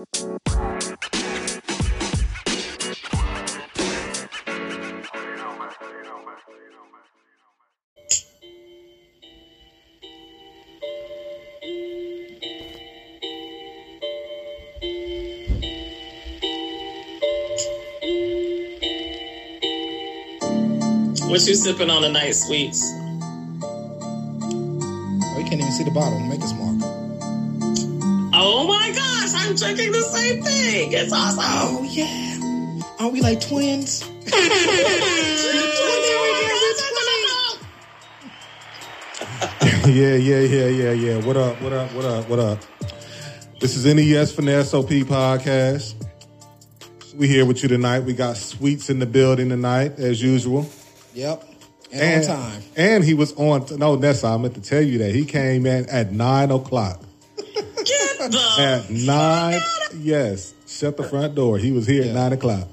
What you sipping on tonight, sweets? Oh, you can't even see the bottle. Make us mark. Oh my gosh, I'm drinking the same thing. It's awesome. Oh yeah. Are we like twins? yeah, yeah, yeah, yeah, yeah. What up? What up? What up? What up? This is Ness from the SOP podcast. We here with you tonight. We got Sweets in the building tonight, as usual. Yep. And, on time. And he was on. No, Nessa, I meant to tell you that he came in at nine o'clock. The At nine, yes. Shut the front door. He was here at nine o'clock.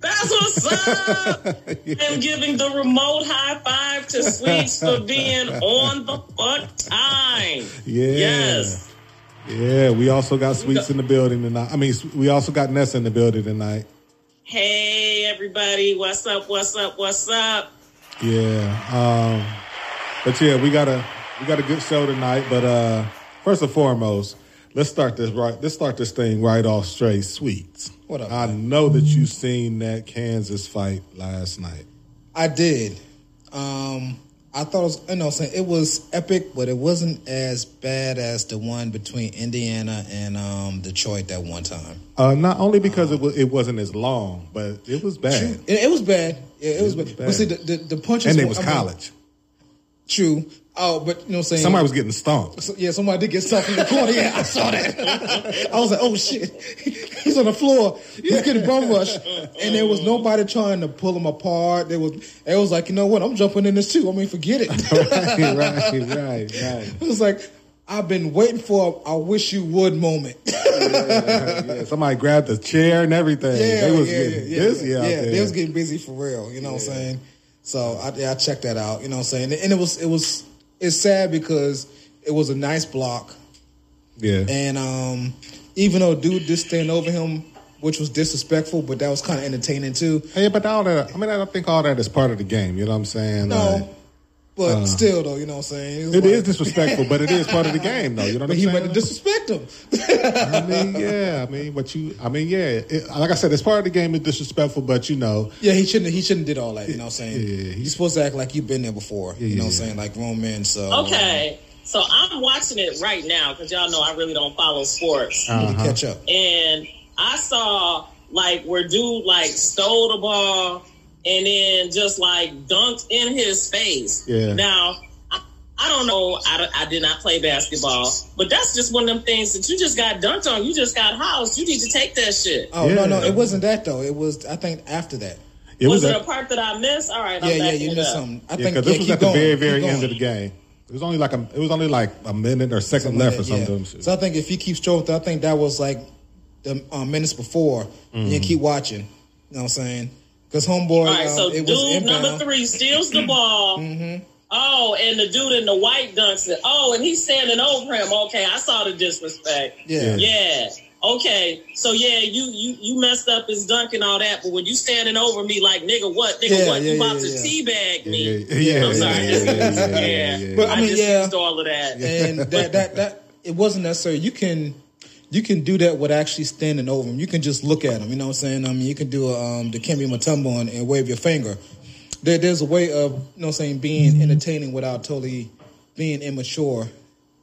That's what's up. I'm giving the remote high five to Sweets for being on the fuck time. Yeah. Yes. Yeah, we also got Sweets in the building tonight. I mean, we also got Nessa in the building tonight. Hey everybody, what's up? What's up? What's up? Yeah. Um, but yeah, we got a we got a good show tonight. But uh, first and foremost, let's start this right. Let's start this thing right off straight. Sweets. What up, I know that you seen that Kansas fight last night. I did. Um, I thought it was, you know, saying it was epic, but it wasn't as bad as the one between Indiana and um, Detroit that one time. Uh, not only because it was it wasn't as long, but it was bad. It, it was bad. Yeah, it, was, was bad. But see, the, the, the punches. And it was I mean, college. true. Oh, but you know what I'm saying? Somebody was getting stomped. So, yeah, somebody did get stuck in the corner. Yeah, I saw that. I was like, oh shit. He's on the floor. He's getting bum rushed. And there was nobody trying to pull him apart. There was it was like, you know what, I'm jumping in this too. I mean, forget it. right, right, right, right. it was like, I've been waiting for a I wish you would moment. Yeah, somebody grabbed the chair and everything. yeah, they was yeah, getting yeah, busy yeah, yeah, they was getting busy for real. You know what I'm saying? So I, yeah, I checked that out. You know what I'm saying? And it was it was it's sad because it was a nice block. yeah. And um, even though dude did stand over him, which was disrespectful, but that was kind of entertaining too. Hey, but all that, I mean, I don't think all that is part of the game. You know what I'm saying? No, Like, but still though, you know what I'm saying? Uh. it like- is disrespectful, but it is part of the game, though. You know what But I'm he saying? went to disrespect him. I mean, yeah. I mean, but you, I mean, yeah. It, like I said, it's part of the game. It's disrespectful, but you know, yeah, he shouldn't. He shouldn't did all that. You know what I'm saying? Yeah, he- You're supposed to act like you've been there before. you know what I'm saying? Like grown men. So Okay. So I'm watching it right now because y'all know I really don't follow sports. uh, Uh-huh. catch up. and I saw like where dude like stole the ball and then just like dunked in his face. Yeah. Now I, I don't know. I, I did not play basketball, but that's just one of them things that you just got dunked on. You just got housed. You need to take that shit. Oh no, no, it wasn't that though. It was I think after that. it was was, it a part that I missed? All right, I'm Yeah, yeah, you missed something. I yeah, think because yeah, this was keep at the very, very end of the game. It was only like a, it was only like a minute or second Something left or something. yeah. So I think if you keep strolling through, I think that was like the um, minutes before. Mm-hmm. you keep watching. You know what I'm saying? Because homeboy, All right, um, so it was dude inbound. number three steals the ball. mm-hmm. Oh, and the dude in the white dunks it. Oh, and he's standing over him. Okay, I saw the disrespect. Yeah. Yeah. Okay. So yeah, you you you messed up his dunk and all that, but when you standing over me like nigga, what nigga, Yeah, what yeah, you about yeah, to yeah. teabag me? yeah, yeah, I'm sorry. yeah, yeah, yeah, yeah, Yeah. yeah. But, I I, mean, just yeah. used all of that. and that that that it wasn't necessary. You can you can do that with actually standing over them. You can just look at them. You know what I'm saying? I mean, you can do a, um, the Kemi Mutombo and, and wave your finger. There, there's a way of you know what I'm saying being entertaining without totally being immature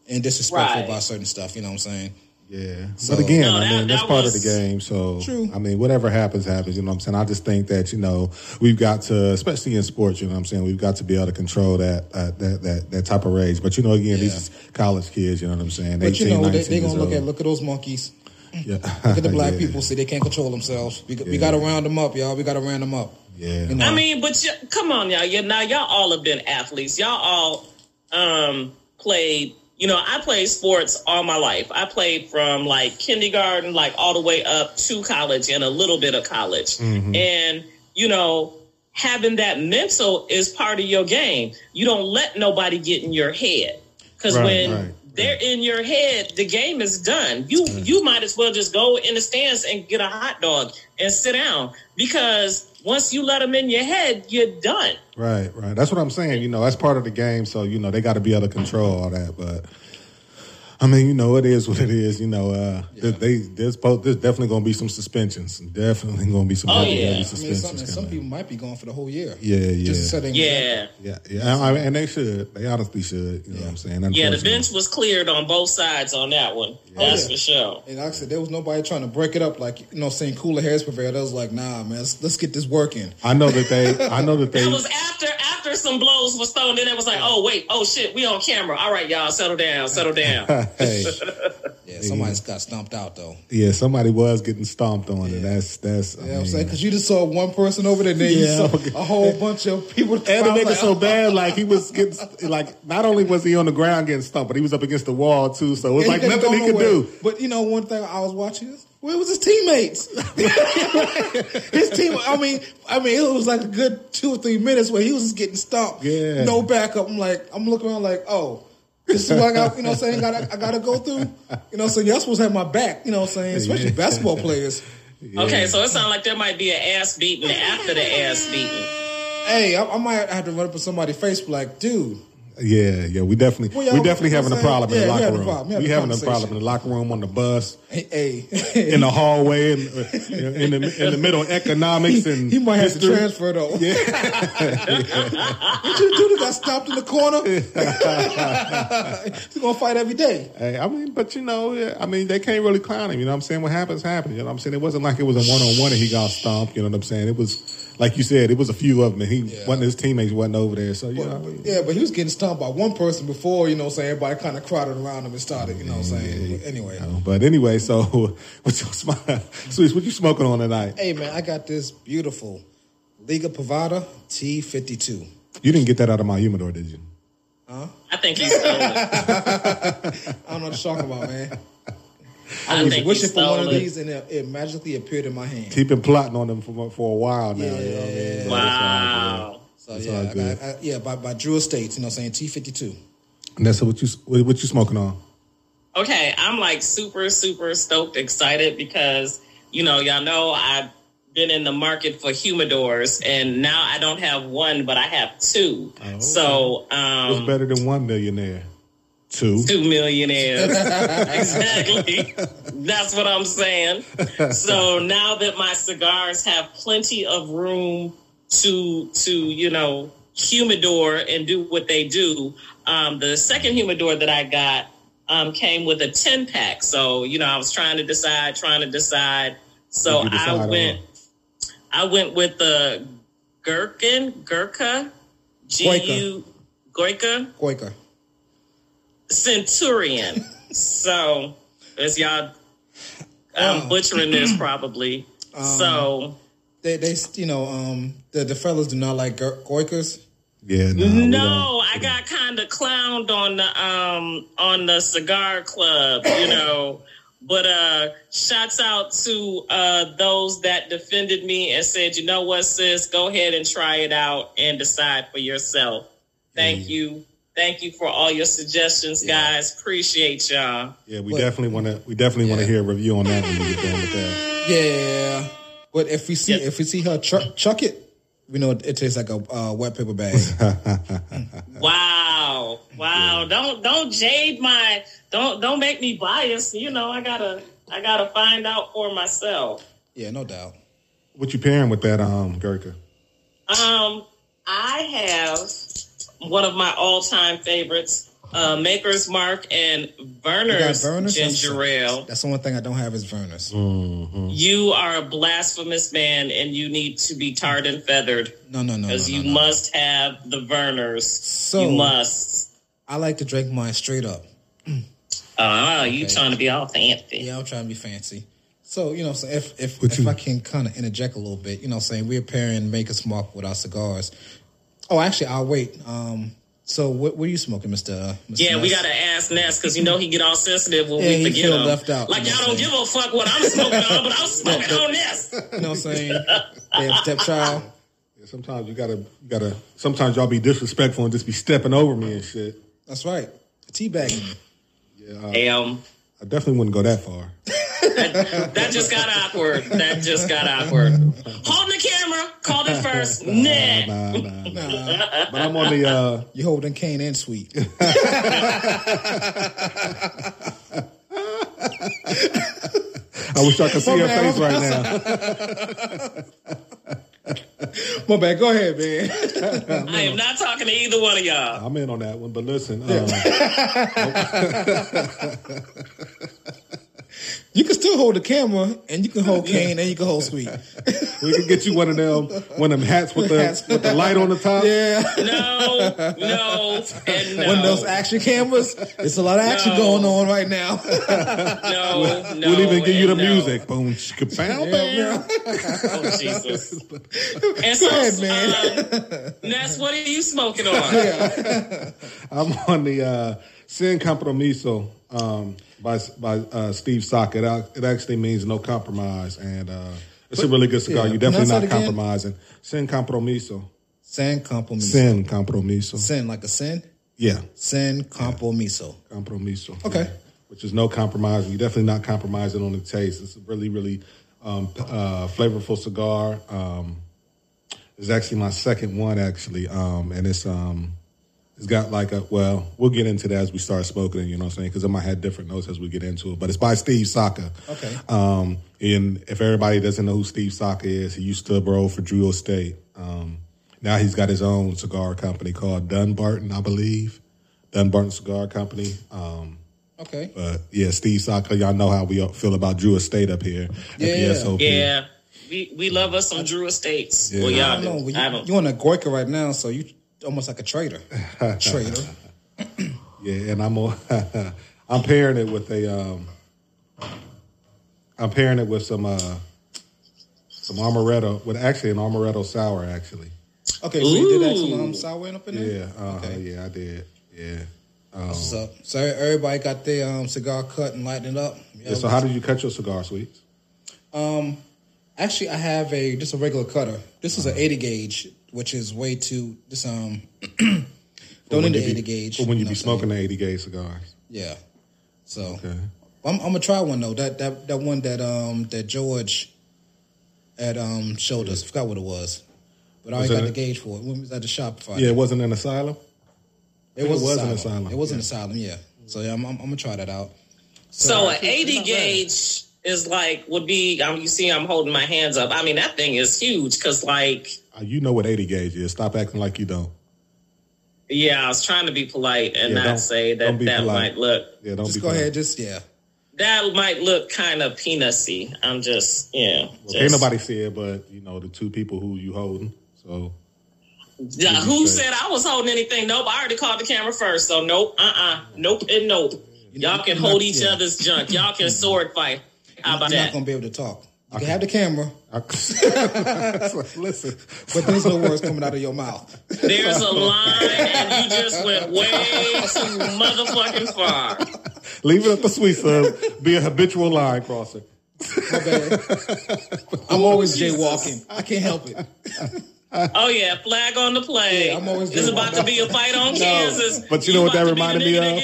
and disrespectful Right. about certain stuff. You know what I'm saying? Yeah, So- but again, No, I mean that's that part was- of the game. So True. I mean, whatever happens, happens. You know what I'm saying? I just think that you know we've got to, especially in sports. You know what I'm saying? We've got to be able to control that uh, that that that type of rage. But you know, again, these Yeah. is college kids. You know what I'm saying? But you know, they're they gonna years look at look at those monkeys. Yeah. Look at the black Yeah. people. See, they can't control themselves. We, we got to round them up, y'all. We got to round them up. Yeah. You know? I mean, but you, come on, y'all. You, now y'all all have been athletes. Y'all all um, played. You know, I played sports all my life. I played from like kindergarten, like all the way up to college, and a little bit of college. Mm-hmm. And you know, having that mental is part of your game. You don't let nobody get in your head because Right, when right. they're in your head. The game is done. You you might as well just go in the stands and get a hot dog and sit down because once you let them in your head, you're done. Right, right. That's what I'm saying. You know, that's part of the game. So you know, they got to be able to control all that. But I mean, you know, it is what it is. You know, uh, Yeah. they there's both, there's definitely going to be some suspensions. Definitely going to be some Oh, heavy, yeah. heavy I mean, I mean, suspensions. some, and some people might be going for the whole year. Yeah, yeah. Just setting Yeah. yeah, yeah, I mean, and they should. They honestly should. You know what I'm saying? Yeah, the bench was cleared on both sides on that one. That's yeah. for sure. And like I said, there was nobody trying to break it up like you know, saying cooler hairs prevailed. I was like, nah, man, let's, let's get this working. I know that they. I know that they. It was after after some blows was thrown. Then it was like, oh wait, oh shit, we on camera. All right, y'all, settle down, settle down. hey, Yeah, somebody's got stomped out though. yeah, somebody was getting stomped on, Yeah. and that's that's. I know what I'm saying? Because you just saw one person over there, and then Yeah. you saw a whole bunch of people. And the I nigga like, so oh. bad, like he was getting like not only was he on the ground getting stomped, but he was up against the wall too. So it was And like nothing he could nowhere. do. But you know, one thing I was watching is where was his teammates? his team. I mean, I mean, it was like a good two or three minutes where he was just getting stomped. Yeah. no backup. I'm like, I'm looking around like, oh. This is what I got, you know what I'm saying? Gotta, I got to go through. You know, so you're supposed to have my back, you know what I'm saying? Especially Yeah. basketball players. Okay, so it sounds like there might be an ass beating after the ass beating. Hey, I, I might have to run up on somebody's face, be like, dude, Yeah, yeah, we definitely Well, we definitely having a problem in yeah, the locker room. problem. We having We a having a problem in the locker room, on the bus, hey, hey. in the hallway, in, in the in the middle of economics and he might have history. to transfer though. Yeah. what you do? Got stopped in the corner. He's gonna fight every day. Hey, I mean, but you know, I mean, they can't really clown him. You know what I'm saying? What happens, happens. You know what I'm saying? It wasn't like it was a one on one and he got stomped. You know what I'm saying? It was, like you said, it was a few of them and he, Yeah. one of his teammates wasn't over there. So, you But- know. yeah, but he was getting stomped by one person before. You know, what I'm saying everybody kind of crowded around him and started. You know, what I'm saying anyway. you But anyway, so, what your smile, Sweets, what you smoking on tonight? Hey man, I got this beautiful Liga Privada T52. You didn't get that out of my humidor, did you? Huh? I think he stole it. I don't know what you're talking about, man. I was wishing for one of it. these, and it, it magically appeared in my hand. Keep been plotting on them for, for a while now. You know what I mean? Wow. So It's yeah, I got, I, yeah, by, by Drew Estates. You know, what I'm saying T52. And that's what you, what, what you smoking on? Okay, I'm like super, super stoked, excited because you know, y'all know I've been in the market for humidors, and now I don't have one, but I have two. Oh. So, What's um, better than one millionaire? Two. two millionaires. exactly. That's what I'm saying. So now that my cigars have plenty of room to to you know humidor and do what they do, um, the second humidor that I got um, came with a ten pack. So you know I was trying to decide, trying to decide. So decide I on? went. I went with the Gherkin Gurkha G U Goika Quaker. Centurion. so, as y'all, I'm Oh. butchering this probably. Um, so, They, they, you know, um, the the fellas do not like Gur- Goikers. Yeah, no. no, I got kind of clowned on the um on the cigar club, you know. But uh shouts out to uh those that defended me and said, you know what, sis, go ahead and try it out and decide for yourself. Thank you. Thank you for all your suggestions, guys. Appreciate y'all. Yeah, we But- definitely want to. We definitely want to hear a review on that when we get done with that. Yeah, but if we see Yes. if we see her chuck, chuck it, we know it, it tastes like a uh, wet paper bag. Wow. Wow. Don't don't jade my don't don't make me biased. You know, I gotta I gotta find out for myself. yeah, no doubt. What you pairing with that, um, Gurkha? Um, I have one of my all time favorites, uh, Maker's Mark and Vernors Vernors? ginger ale. That's the one thing I don't have is Vernors. You are a blasphemous man and you need to be tarred and feathered No, no, no, no, because no, you no. must have the Vernors. So- you must. I like to drink mine straight up. Oh, you Okay. trying to be all fancy. Yeah, I'm trying to be fancy. So you know, so if if, What if you- I can kind of interject a little bit, you know, saying we're pairing Maker's Mark with our cigars. Oh, actually, I'll wait. Um, so what, what are you smoking, Mister? Uh, Mr. Yeah, we gotta ask Ness because you know he get all sensitive when Yeah, he we forget feel him. left out, Like you know y'all don't give a fuck what I'm smoking on, but I'm smoking on this. You know what I'm saying? yeah, stepchild. Yeah, sometimes you gotta, you gotta. Sometimes y'all be disrespectful and just be stepping over me and shit. That's right. Teabagging. Yeah. Damn. I definitely wouldn't go that far. That, that just got awkward. That just got awkward. Holding the called it first. Nah. Nah, nah, nah. But I'm on the. Uh, You holding cane and sweet. I wish I could see her man. face right now. My bad. Go ahead, man. I am not talking to either one of y'all. I'm in on that one, but listen, um, You can still hold the camera, and you can hold cane, and you can hold sweet. we can get you one of them, one of them hats with the Hats. with the light on the top. Yeah. No, no, and no. One of those action cameras. It's a lot of action No. going on right now. no, no. we'll even give you the no. music. Boom, chicka, pow, Yeah, bam. Oh, Jesus. And so, Go ahead, man. um, Ness, what are you smoking on? I'm on the uh, Sin Compromiso um, by by uh, Steve Saka. It, it actually means no compromise, and uh, it's a really good cigar. yeah, You're definitely not again. compromising. Sin Compromiso. San compromiso. Sin Compromiso. Sin, like a sin. Yeah, Sin compromiso. Compromiso. Okay. Yeah. Which is no compromise. You're definitely not compromising on the taste. It's a really, really um, uh, flavorful cigar. Um, it's actually my second one, actually, um, and it's um, it's got like a well. We'll get into that as we start smoking it. You know what I'm saying? Because I might have different notes as we get into it. But it's by Steve Saka. Okay. Um, and if everybody doesn't know who Steve Saka is, he used to roll for Drew Estate. Um, now he's got his own cigar company called Dunbarton, I believe. Dunbarton Cigar Company. Um, Okay. but yeah, Steve Saka, y'all know how we feel about Drew Estate up here at Yeah. the SOP. Yeah. We, we love us some Drew Estates. Yeah. Well, I y'all don't know. do. You, I don't. you on a Goica right now, so you almost like a traitor. traitor. Yeah, and I'm on, I'm pairing it with a um, I'm pairing it with some uh, some amaretto with actually an amaretto sour actually. Okay, so you did add some Ooh. um, sour in up in there? Yeah, uh, Okay. yeah, I did. Yeah. Um, What's up? So everybody got their um, cigar cut and lighting it up. yeah. So how did you cut your cigar sweets? Um, actually, I have a just a regular cutter. This is an 80 gauge, which is way too. This um, don't When need the you be- 80 gauge. Or when you know be what I'm saying? smoking the 80 gauge cigars. Yeah. So Okay. I'm, I'm gonna try one though. That that that one that um that George had um showed us. Forgot what it was, but I Was already it got a- the gauge for it. When was at the Shopify? Yeah, it wasn't an asylum. it was, it was an asylum. asylum, It was an yeah. asylum. Yeah. So yeah, I'm, I'm, I'm gonna try that out. So an 80 it's not bad. gauge is like, would be, um, you see, I'm holding my hands up. I mean, that thing is huge because, like, you know what 80 gauge is. Stop acting like you don't. yeah, I was trying to be polite and Yeah, don't- not say don't that be that polite. might look, Yeah, don't Just be go polite. ahead. Just yeah. that might look kind of peanutty. I'm just, yeah. Well, just- can't nobody see it, but you know the two people who you holding. So Yeah, who straight. said I was holding anything? Nope, I already called the camera first. So nope, uh, uh nope, and nope. Y'all can hold each other's junk. Y'all can sword fight. How about You're not that? gonna be able to talk. You can have the camera, I, listen, but there's no words coming out of your mouth. There's a line, and you just went way too motherfucking far. leave it up to sweet son. Be a habitual line crosser. My bad. I'm always jaywalking. I can't help it. Oh yeah, flag on the play. Yeah, I'm always It's about to be a fight on Kansas. but you know what that to be the reminded me of?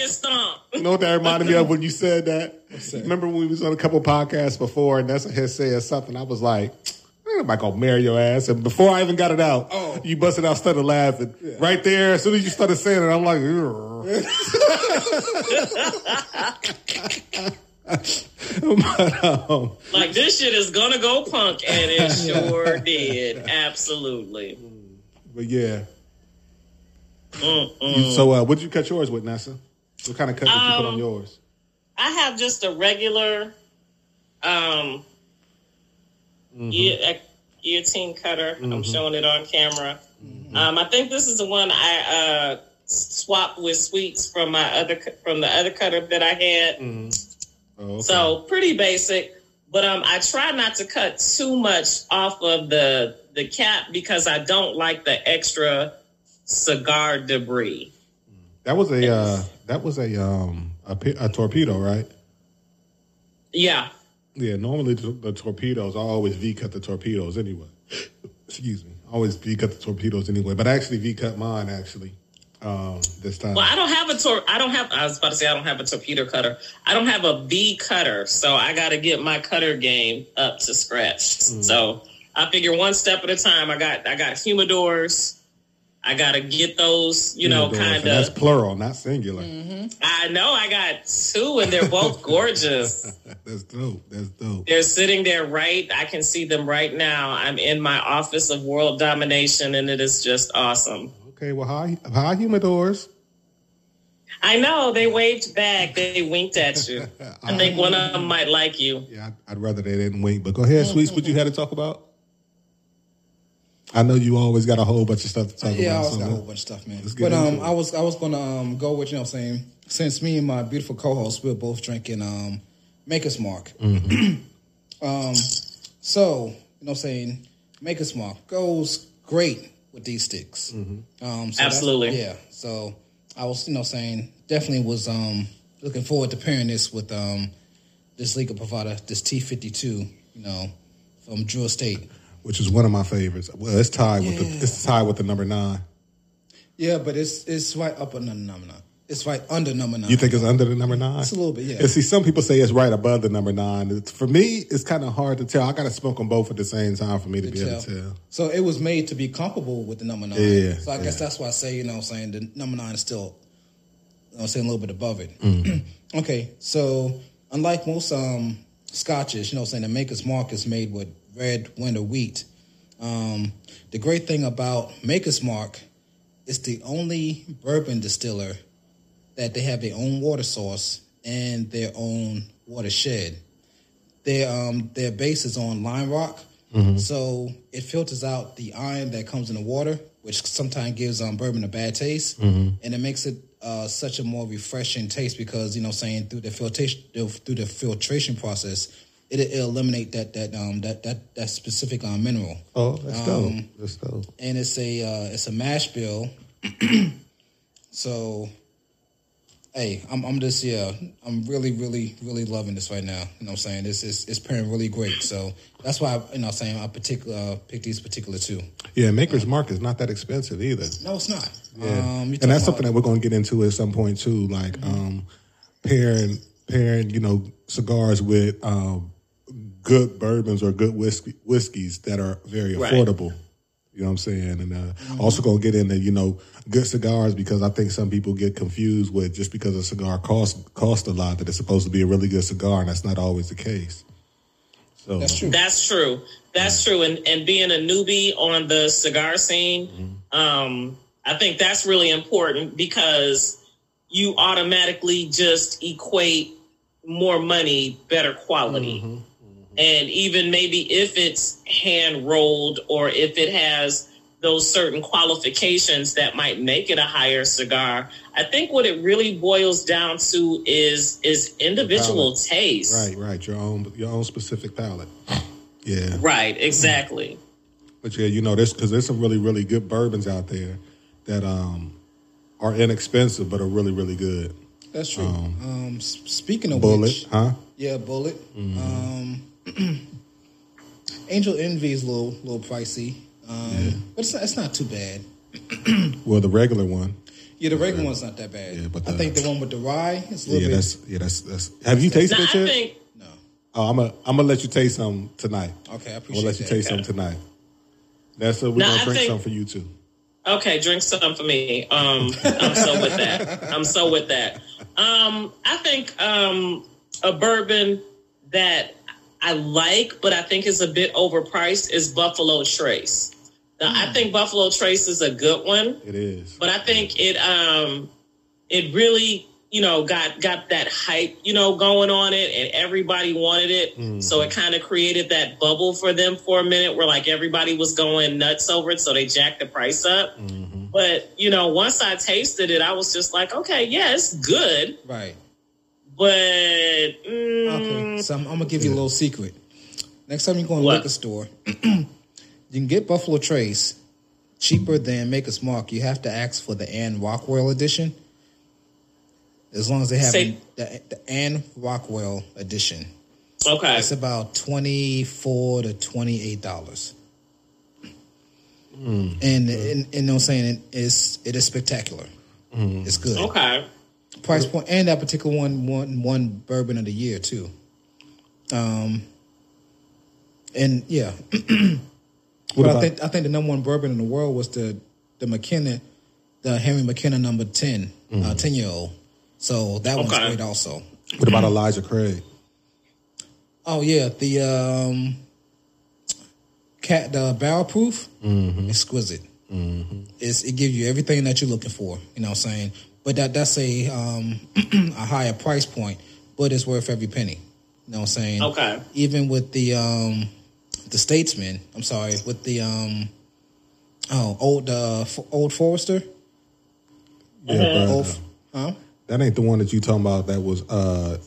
You know what that reminded me of when you said that? That? Remember when we was on a couple podcasts before, and that's had said something. I was like, "I'm not gonna marry your ass." And before I even got it out, Oh. you busted out, started laughing right there. As soon as you started saying it, I'm like, "Ugh." but, um, Like this shit is gonna go punk, and it sure did. Absolutely. but yeah. Mm-mm. You- so, uh, what did you cut yours with, Nessa? What kind of cut did you put on Um, yours? I have just a regular um guil- guillotine cutter. I'm showing it on camera. Um, I think this is the one I uh, swapped with sweets from my other from the other cutter that I had. Oh, okay. So pretty basic, but um, I try not to cut too much off of the the cap because I don't like the extra cigar debris. that was a uh, that was a um a, a torpedo, right? Yeah, Yeah, normally the, the torpedoes, I always V cut the torpedoes anyway. Excuse me. I always V cut the torpedoes anyway, but I actually V cut mine actually. um, this time. Well, I don't have a tor. I don't have. I was about to say I don't have a torpedo cutter. I don't have a V cutter, so I got to get my cutter game up to scratch. Mm. So I figure one step at a time. I got. I got humidors. I got to get those. You know, kind and That's plural, not singular. Mm-hmm. I know I got two, and they're both gorgeous. That's dope. That's dope. They're sitting there right. I can see them right now. I'm in my office of world domination, and it is just awesome. Okay, well, hi, hi, humidors. I know they waved back. They winked at you. I think one of them might like you. Yeah, I'd, I'd rather they didn't wink. But go ahead, Sweets. What you had to talk about? I know you always got a whole bunch of stuff to talk about. Yeah, I always so got a whole bunch of stuff, man. let's get But um, it. I was I was gonna um go with you know what I'm saying since me and my beautiful co-host we're both drinking um Maker's Mark. Mm-hmm. um, so you know what I'm saying Maker's Mark goes great with these sticks. Mm-hmm. Um, so Absolutely. yeah. So I was you know saying definitely was um looking forward to pairing this with um this Liga Privada this T52 you know from Drew Estate. Which is one of my favorites. Well, it's tied with the it's tied with the number nine. Yeah, but it's it's right up under number nine. It's right under number nine. You think it's under the number nine? It's a little bit, yeah. And see, some people say it's right above the number nine. It's, for me, it's kind of hard to tell. I got to smoke them both at the same time for me to, be able to tell. So it was made to be comparable with the number nine. Yeah, So I guess that's why I say, you know, what I'm saying the number nine is still, you know, saying a little bit above it. Mm-hmm. okay, so unlike most um, scotches, you know, what I'm saying the Maker's Mark is made with red winter wheat. Um, the great thing about Maker's Mark is the only bourbon distiller that they have their own water source and their own watershed. Their um their base is on lime rock, so it filters out the iron that comes in the water, which sometimes gives um bourbon a bad taste, and it makes it uh, such a more refreshing taste because you know saying through the filtration through the filtration process, it it'll eliminate that that um that that that specific um, mineral Oh, that's dope. Um, That's dope. and it's a uh, it's a mash bill. so, hey, I'm I'm just yeah, I'm really really really loving this right now. You know what I'm saying? This is it's pairing really great. So that's why I, you know what I'm saying I particular uh, picked these particular two. Yeah, Maker's Mark is not that expensive either. No, it's not. Yeah. Um, and that's something that we're going to get into at some point too, like um, pairing pairing you know cigars with um, good bourbons or good whiskey, whiskeys that are very Right. affordable. You know what I'm saying? And uh, also going to get into you know good cigars because I think some people get confused with just because a cigar costs cost a lot that it's supposed to be a really good cigar, and that's not always the case. So That's true. That's true. That's true. And and being a newbie on the cigar scene, um, I think that's really important because you automatically just equate more money, better quality. And even maybe if it's hand rolled or if it has those certain qualifications that might make it a higher cigar, I think what it really boils down to is is individual taste. Right, right, your own your own specific palate. Yeah. Right, exactly. But yeah, you know, this because there's some really, really good bourbons out there that um are inexpensive but are really, really good. That's true. Um, s- speaking of Bulleit, which, huh? yeah, Bulleit. Um, Angel Envy is a little little pricey, um, but it's not, it's not too bad. Well, the regular one. Yeah, the regular one's not that bad. Yeah, but I think the one with the rye is a little Yeah, bit. that's yeah, that's that's. Have you tasted Now, it I yet? think no. oh, I'm gonna I'm gonna let you taste some tonight. Okay, I I'm gonna let you that. taste some tonight. That's what we're No, gonna I drink think- some for you too. okay, drink some for me. Um, I'm so with that. I'm so with that. Um, I think um, a bourbon that I like, but I think is a bit overpriced, is Buffalo Trace. Now, I hmm. think Buffalo Trace is a good one. It is. but I think it um it really you know got got that hype you know going on it and everybody wanted it hmm. so it kind of created that bubble for them for a minute where like everybody was going nuts over it so they jacked the price up mm-hmm. but you know once I tasted it I was just like okay yeah it's good Right. But mm, Okay. So I'm, I'm gonna give you a little secret. Next time you go in a What? liquor store, you can get Buffalo Trace cheaper than Maker's Mark. You have to ask for the Ann Rockwell edition. As long as they have Say- the, the Ann Rockwell edition, okay it's about twenty four to twenty eight dollars. Hmm. And, and and you know what I'm saying it is it is spectacular. It's good. Okay. Price point, and that particular one won one bourbon of the year too. Um, and yeah, What but I about- think I think the number one bourbon in the world was the the McKenna, the Henry McKenna number 10 uh, 10 year old. So that one's great also. What about Elijah Craig? Oh yeah, the um, cat the barrel proof, exquisite. It's, it gives you everything that you're looking for. You know what I'm saying? But that that's a um, a higher price point, but it's worth every penny. You know what I'm saying? Okay. Even with the um, the Statesman, I'm sorry, with the um, oh old uh, F- old Forester, Yeah, bruh. old, huh? That ain't the one that you talking about. That was uh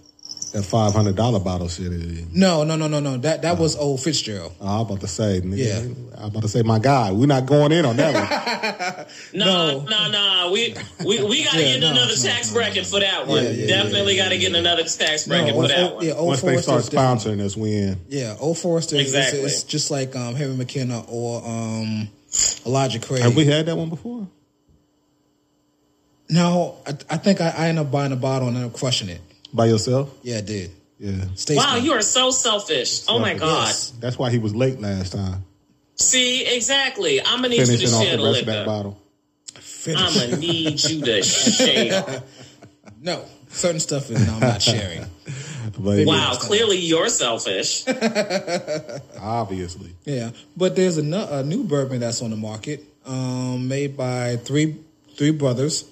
that five hundred dollar bottle shit. is. No, no, no, no, no. That that was old Fitzgerald. I was about to say, nigga, Yeah. I was about to say, my guy, we're not going in on that one. No, No. no, no. We we, we gotta Yeah, get no, another no, tax bracket for that one. Yeah, yeah, Definitely gotta get in another tax bracket No, for that old- one. yeah, old Once they start is sponsoring us, we in. Yeah, Old Forester is- Exactly. is, is just like um, Harry McKenna or um, Elijah Craig. Have we had that one before? no, I, I think I, I ended up buying a bottle and then crushing it. By yourself? Yeah, I did. Yeah. Statesman. Wow, you are so selfish. Oh my god. Yes. That's why he was late last time. See, exactly. I'm gonna need you to off share the the rest of that liquor. bottle. Finish. I'm gonna need you to share. no, certain stuff is no, I'm not sharing. But Wow, clearly you're selfish. obviously. Yeah, but there's a, nu- a new bourbon that's on the market, um, made by three three brothers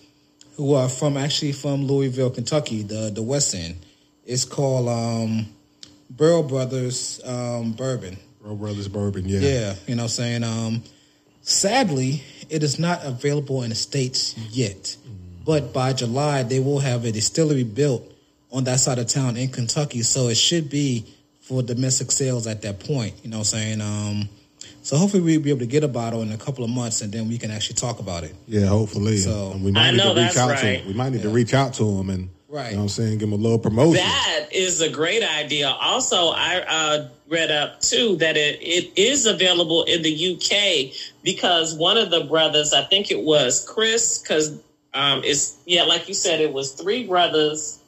who are from actually from Louisville, Kentucky, the the West End. It's called um, Brough Brothers um, Bourbon. Brough Brothers Bourbon, yeah. Yeah, you know what I'm saying? Um, sadly, it is not available in the States yet. But by July, they will have a distillery built on that side of town in Kentucky. So it should be for domestic sales at that point. You know what I'm saying? Um, so hopefully we'll be able to get a bottle in a couple of months and then we can actually talk about it. Yeah, hopefully. So- And we might I need know to reach that's out to him. We might need to reach out to him and Right. you know what I'm saying, give him a little promotion. That is a great idea. Also, I uh, read up too that it, it is available in the UK because one of the brothers, I think it was Chris, because um, it's yeah, like you said, it was three brothers,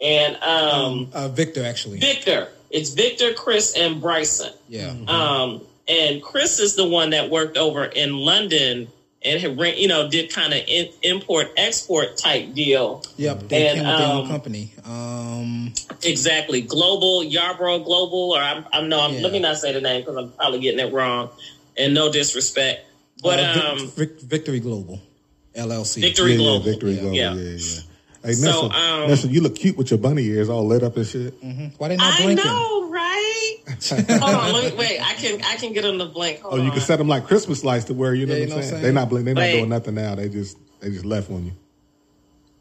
and um, Uh, Victor, actually. Victor. It's Victor, Chris, and Bryson. Yeah. Um, and Chris is the one that worked over in London and had, ran- you know, did kind of in, import export type deal. Yep. They And, came with their own um, company. Um, Exactly, Global Yarbrough Global, or I'm, I'm no, I'm, Yeah. let me not say the name because I'm probably getting it wrong, and no disrespect, but uh, um, Victory Global, LLC. Victory yeah, Global, yeah, Victory Yeah. Global. Yeah, Yeah. yeah. Hey, So, Nessa, um, Nessa, you look cute with your bunny ears all lit up and shit. Why they not blinking? I know, right? Hold on, let me wait. I can I can get on the blink. Hold Oh, you on. can set them like Christmas lights to where you know Yeah, what you I'm know saying. what I'm They're not blink. They're not doing nothing now. They just they just left on you.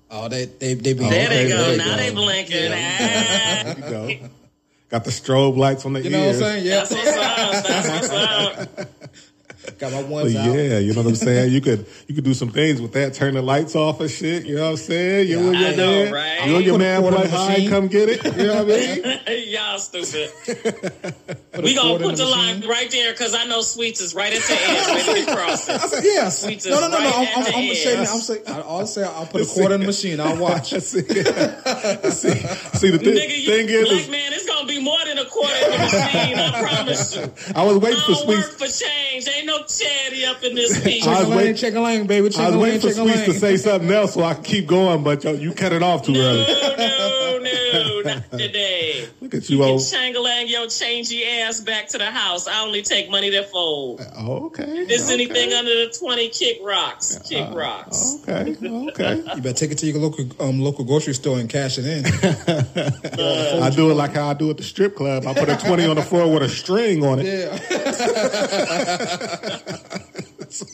Oh, they they they be there they go. there you now go. they blinking. Ah, There you go. Got the strobe lights on the ears. You know what I'm saying? Yeah. that's what's up. That's what's up. Got my But ones out. yeah, you know what I'm saying. You could you could do some things with that. Turn the lights off and shit. You know what I'm saying. You Yeah, and your I know, man, right? you and your Put a man quarter play high. Come get it. You know what I mean? Y'all stupid. We gonna put the line right there because I know Sweets is right at the edge, ready to cross I it. said, yes. Sweets No, is no, no, no. right I'm, at I'm, the I'm gonna say, edge. I'm say, I- I'll say, I'll put a quarter in the machine. I'll watch. see, see, see, the thi- Nigga, you, thing is, black man, it's gonna be more than a quarter in the machine. I promise you. I was I waiting for don't work Sweets. for change. Ain't no charity up in this piece. I was Chicken lane, waiting- chicken lane, baby. I was Chicken lane, waiting for chicken Sweets to say something else so I could keep going, but yo, you cut it off too early. No, no, no, today. Look at you, You old. changalang your changey ass back to the house. I only take money that fold. Oh, okay. If it's okay. anything under the 20, kick rocks. Uh, kick rocks. Okay, okay. You better take it to your local um, local grocery store and cash it in. Uh, I do it like how I do at the strip club. I put a 20 on the floor with a string on it. yeah.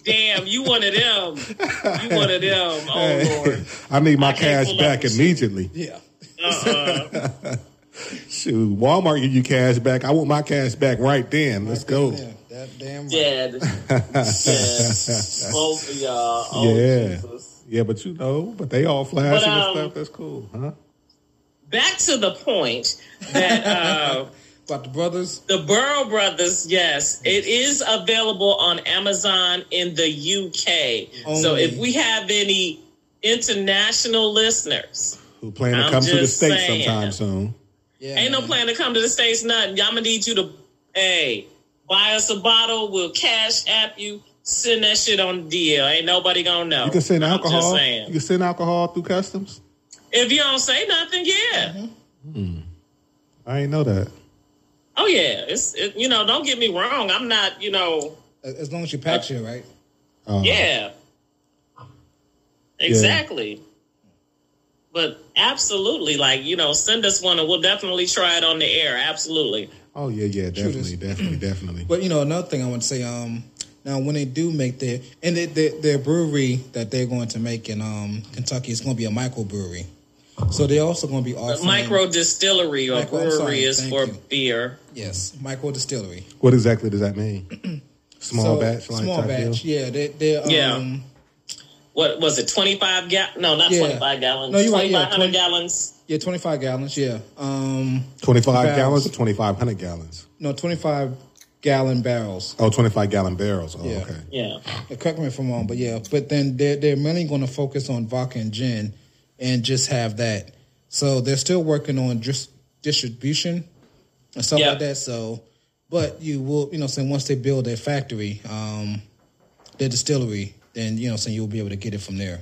Damn, you one of them. You one of them. Oh, Lord. I need my I cash back immediately. Yeah. Uh-uh. Shoot, Walmart give you cash back. I want my cash back right then. Let's go. Yeah, that damn right. Dead. Dead. Both of y'all. Oh, Yeah. Jesus. Yeah, but you know, but they all flashing um, and stuff. That's cool, huh? Back to the point that uh, About the brothers. the Brough Brothers, yes, it is available on Amazon in the UK. So if we have any international listeners. Who plan to I'm come to the just states saying. sometime soon? Yeah, Ain't no plan to come to the States, nothing. Y'all gonna need you to, hey, buy us a bottle. We'll cash app you. Send that shit on the DL. Ain't nobody gonna know. You can send I'm alcohol. Just You can send alcohol through customs. If you don't say nothing, yeah. I ain't know that. Oh yeah. It's it, you know. Don't get me wrong. I'm not. You know. As as long as you pack shit right. Uh, Yeah. Exactly. But absolutely, like you know, send us one and we'll definitely try it on the air. Absolutely. Oh yeah, yeah, definitely, definitely, definitely. But you know, another thing I want to say, um, now when they do make their and they, their their brewery that they're going to make in um Kentucky is going to be a microbrewery, so they're also going to be But offering micro distillery or Micro- I'm brewery sorry, is for you. beer. yes micro distillery. What exactly does that mean? Small So, batch, like small batch. deal? Yeah, they they um, Yeah. What was it? Twenty five gal? No, not Yeah. twenty five gallons. No, you're right, yeah, five hundred 20 gallons. yeah twenty five gallons. Yeah, um, Twenty-five Barrels. gallons or twenty-five hundred gallons? no twenty five gallon barrels. Oh, 25 gallon barrels. Oh, Yeah. okay. Yeah. Correct me if I'm wrong, but yeah, but then they're they're mainly going to focus on vodka and gin, and just have that. So they're still working on just distribution and stuff Yeah. like that. So, but you will, you know, saying once they build their factory, um, their distillery, then you know, saying you'll be able to get it from there.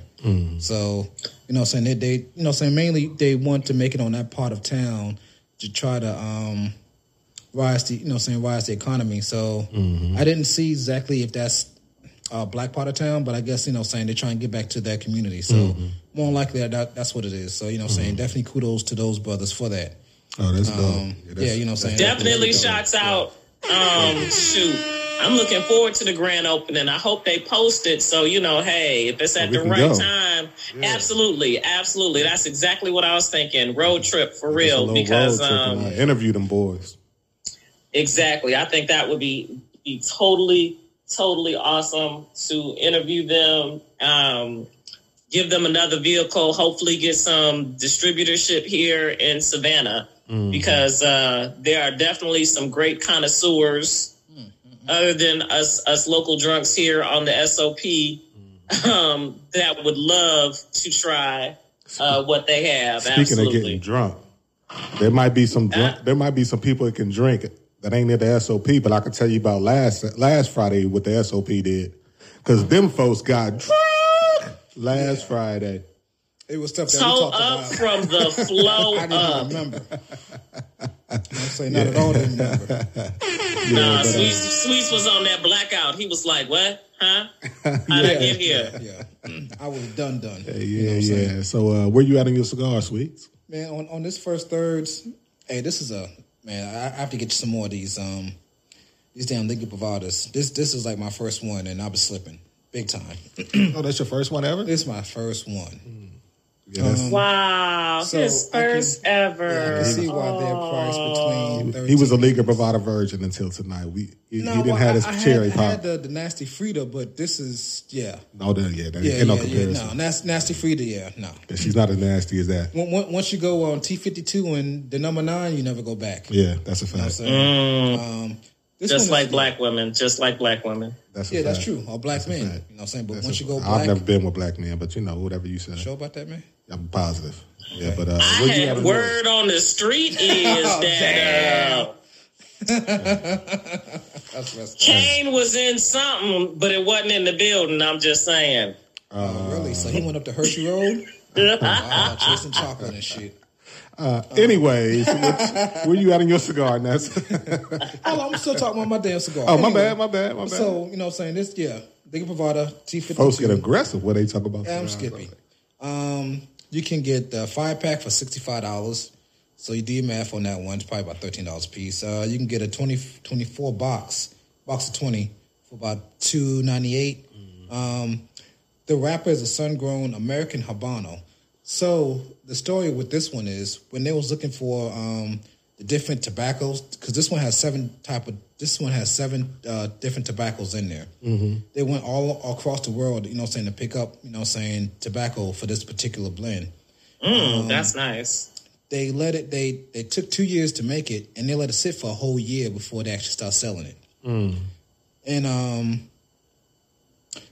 So, you know, saying they, they, you know, saying mainly they want to make it on that part of town to try to um rise the, you know, saying rise the economy. So, I didn't see exactly if that's uh, black part of town, but I guess you know, saying they're trying to get back to that community. So, more likely that that's what it is. So, you know, saying definitely kudos to those brothers for that. Oh, that's dope. Um, that's- yeah, you know I'm saying? Definitely shots dope. out. Um, shoot. I'm looking forward to the grand opening. I hope they post it so you know, hey, if it's at we the right go. time, absolutely, absolutely. That's exactly what I was thinking. Road trip for Just real little because road trip and, um, uh, interview them boys. Exactly. I think that would be be totally, totally awesome to interview them, um, give them another vehicle, hopefully get some distributorship here in Savannah because uh, there are definitely some great connoisseurs other than us us local drunks here on the SOP um, that would love to try uh, what they have. Speaking Absolutely. of getting drunk, there might be some drunk, Uh. there might be some people that can drink that ain't in the SOP, but I can tell you about last last Friday what the SOP did. Cause them folks got drunk last Friday. It was stuff that we Toe talked up about. from the flow I didn't up. remember. I'm saying not at all. Didn't remember. Nah, but, uh, Sweets, Sweets was on that blackout. He was like, "What? Huh? How'd I get here?" Yeah, I was done, done. Yeah, You know yeah. saying? So uh, where you at in your cigar, sweets? Man, on, on this first thirds, hey, this is a man. I, I have to get you some more of these. Um, these damn Liga Privadas. This this is like my first one, and I was slipping big time. Oh, that's your first one ever? This is my first one. Yeah, that's- Wow, So, his I can- first ever. Yeah, I can see why they're priced between. 13 he was a Liga Privada virgin until tonight. We he, No, he didn't well, have his I, I cherry had, pop. I had the, the nasty Frida, but this is yeah, no, that, yeah, that yeah, ain't no yeah, yeah. No, nas- nasty Frida, yeah, no. She's not as nasty as that. When- when- Once you go on T fifty two and the number nine, you never go back. Yeah, that's a You know what I'm fact. Um, this Just like is- black women, just like black women. That's a Yeah, that's true. Or black That's men. You know what I'm saying? But That's once a- you go I've never been with black men, but you know, whatever you say, show about that, man. I'm positive. Yeah, but uh, I where you had at word on the street is Oh, that uh, That's that's Kane was in something, but it wasn't in the building. I'm just saying. oh, really. So he went up to Hershey Road, wow, chasing chocolate and shit. Uh, anyways, where you at in your cigar, Ness? Oh, I'm still talking about my damn cigar. oh, my bad, my bad, my bad. So you know, what I'm saying this, yeah, Liga Privada T fifty Folks get aggressive when they talk about Yeah, I'm cigars. skippy. Um, you can get the five pack for sixty five dollars. So you do your math on that one. It's probably about thirteen dollars a piece. Uh, you can get a 20, 24 box, box of twenty for about two ninety eight. Um, the wrapper is a sun grown American Habano. So the story with this one is when they was looking for um, the different tobaccos because this one has seven type of this one has seven uh, different tobaccos in there. Mm-hmm. They went all across the world, you know, I'm saying to pick up, you know, I'm saying tobacco for this particular blend. Mm, that's nice. They let it. They they took two years to make it, and they let it sit for a whole year before they actually start selling it. And um,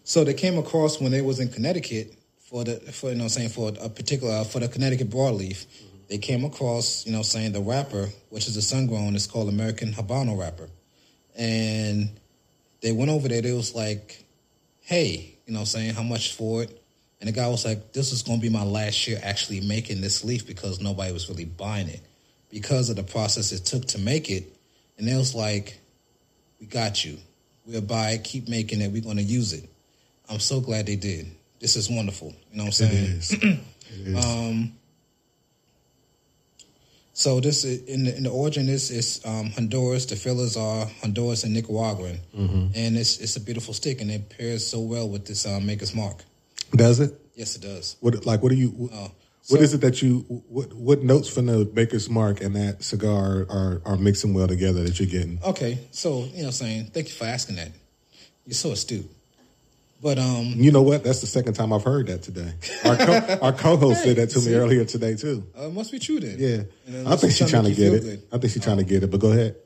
so they came across when they was in Connecticut for the for you know I'm saying for a particular for the Connecticut broadleaf. They came across you know saying the wrapper, which is a sun grown, is called American Habano wrapper, and they went over there. They was like, "Hey, you know saying how much for it?" And the guy was like, "This is going to be my last year actually making this leaf because nobody was really buying it because of the process it took to make it." And they was like, "We got you. We'll buy it. Keep making it. We're going to use it." I'm so glad they did. This is wonderful. You know what I'm saying? is. It is. Um, so this in the, in the origin is is um, Honduras. The fillers are Honduras and Nicaraguan, Mm-hmm. and it's it's a beautiful stick, and it pairs so well with this um, Maker's Mark. Does it? Yes, it does. What like? What do you? What so- is it that you? What what notes from the Maker's Mark and that cigar are are mixing well together that you're getting? Okay, so you know, what I'm saying thank you for asking that. You're so astute. But um, You know what? That's the second time I've heard that today. Our co- our co-host said that to me earlier today too. uh, it must be true then. Yeah, I think she's she's trying to get it. good. I think she's trying to get it. But go ahead.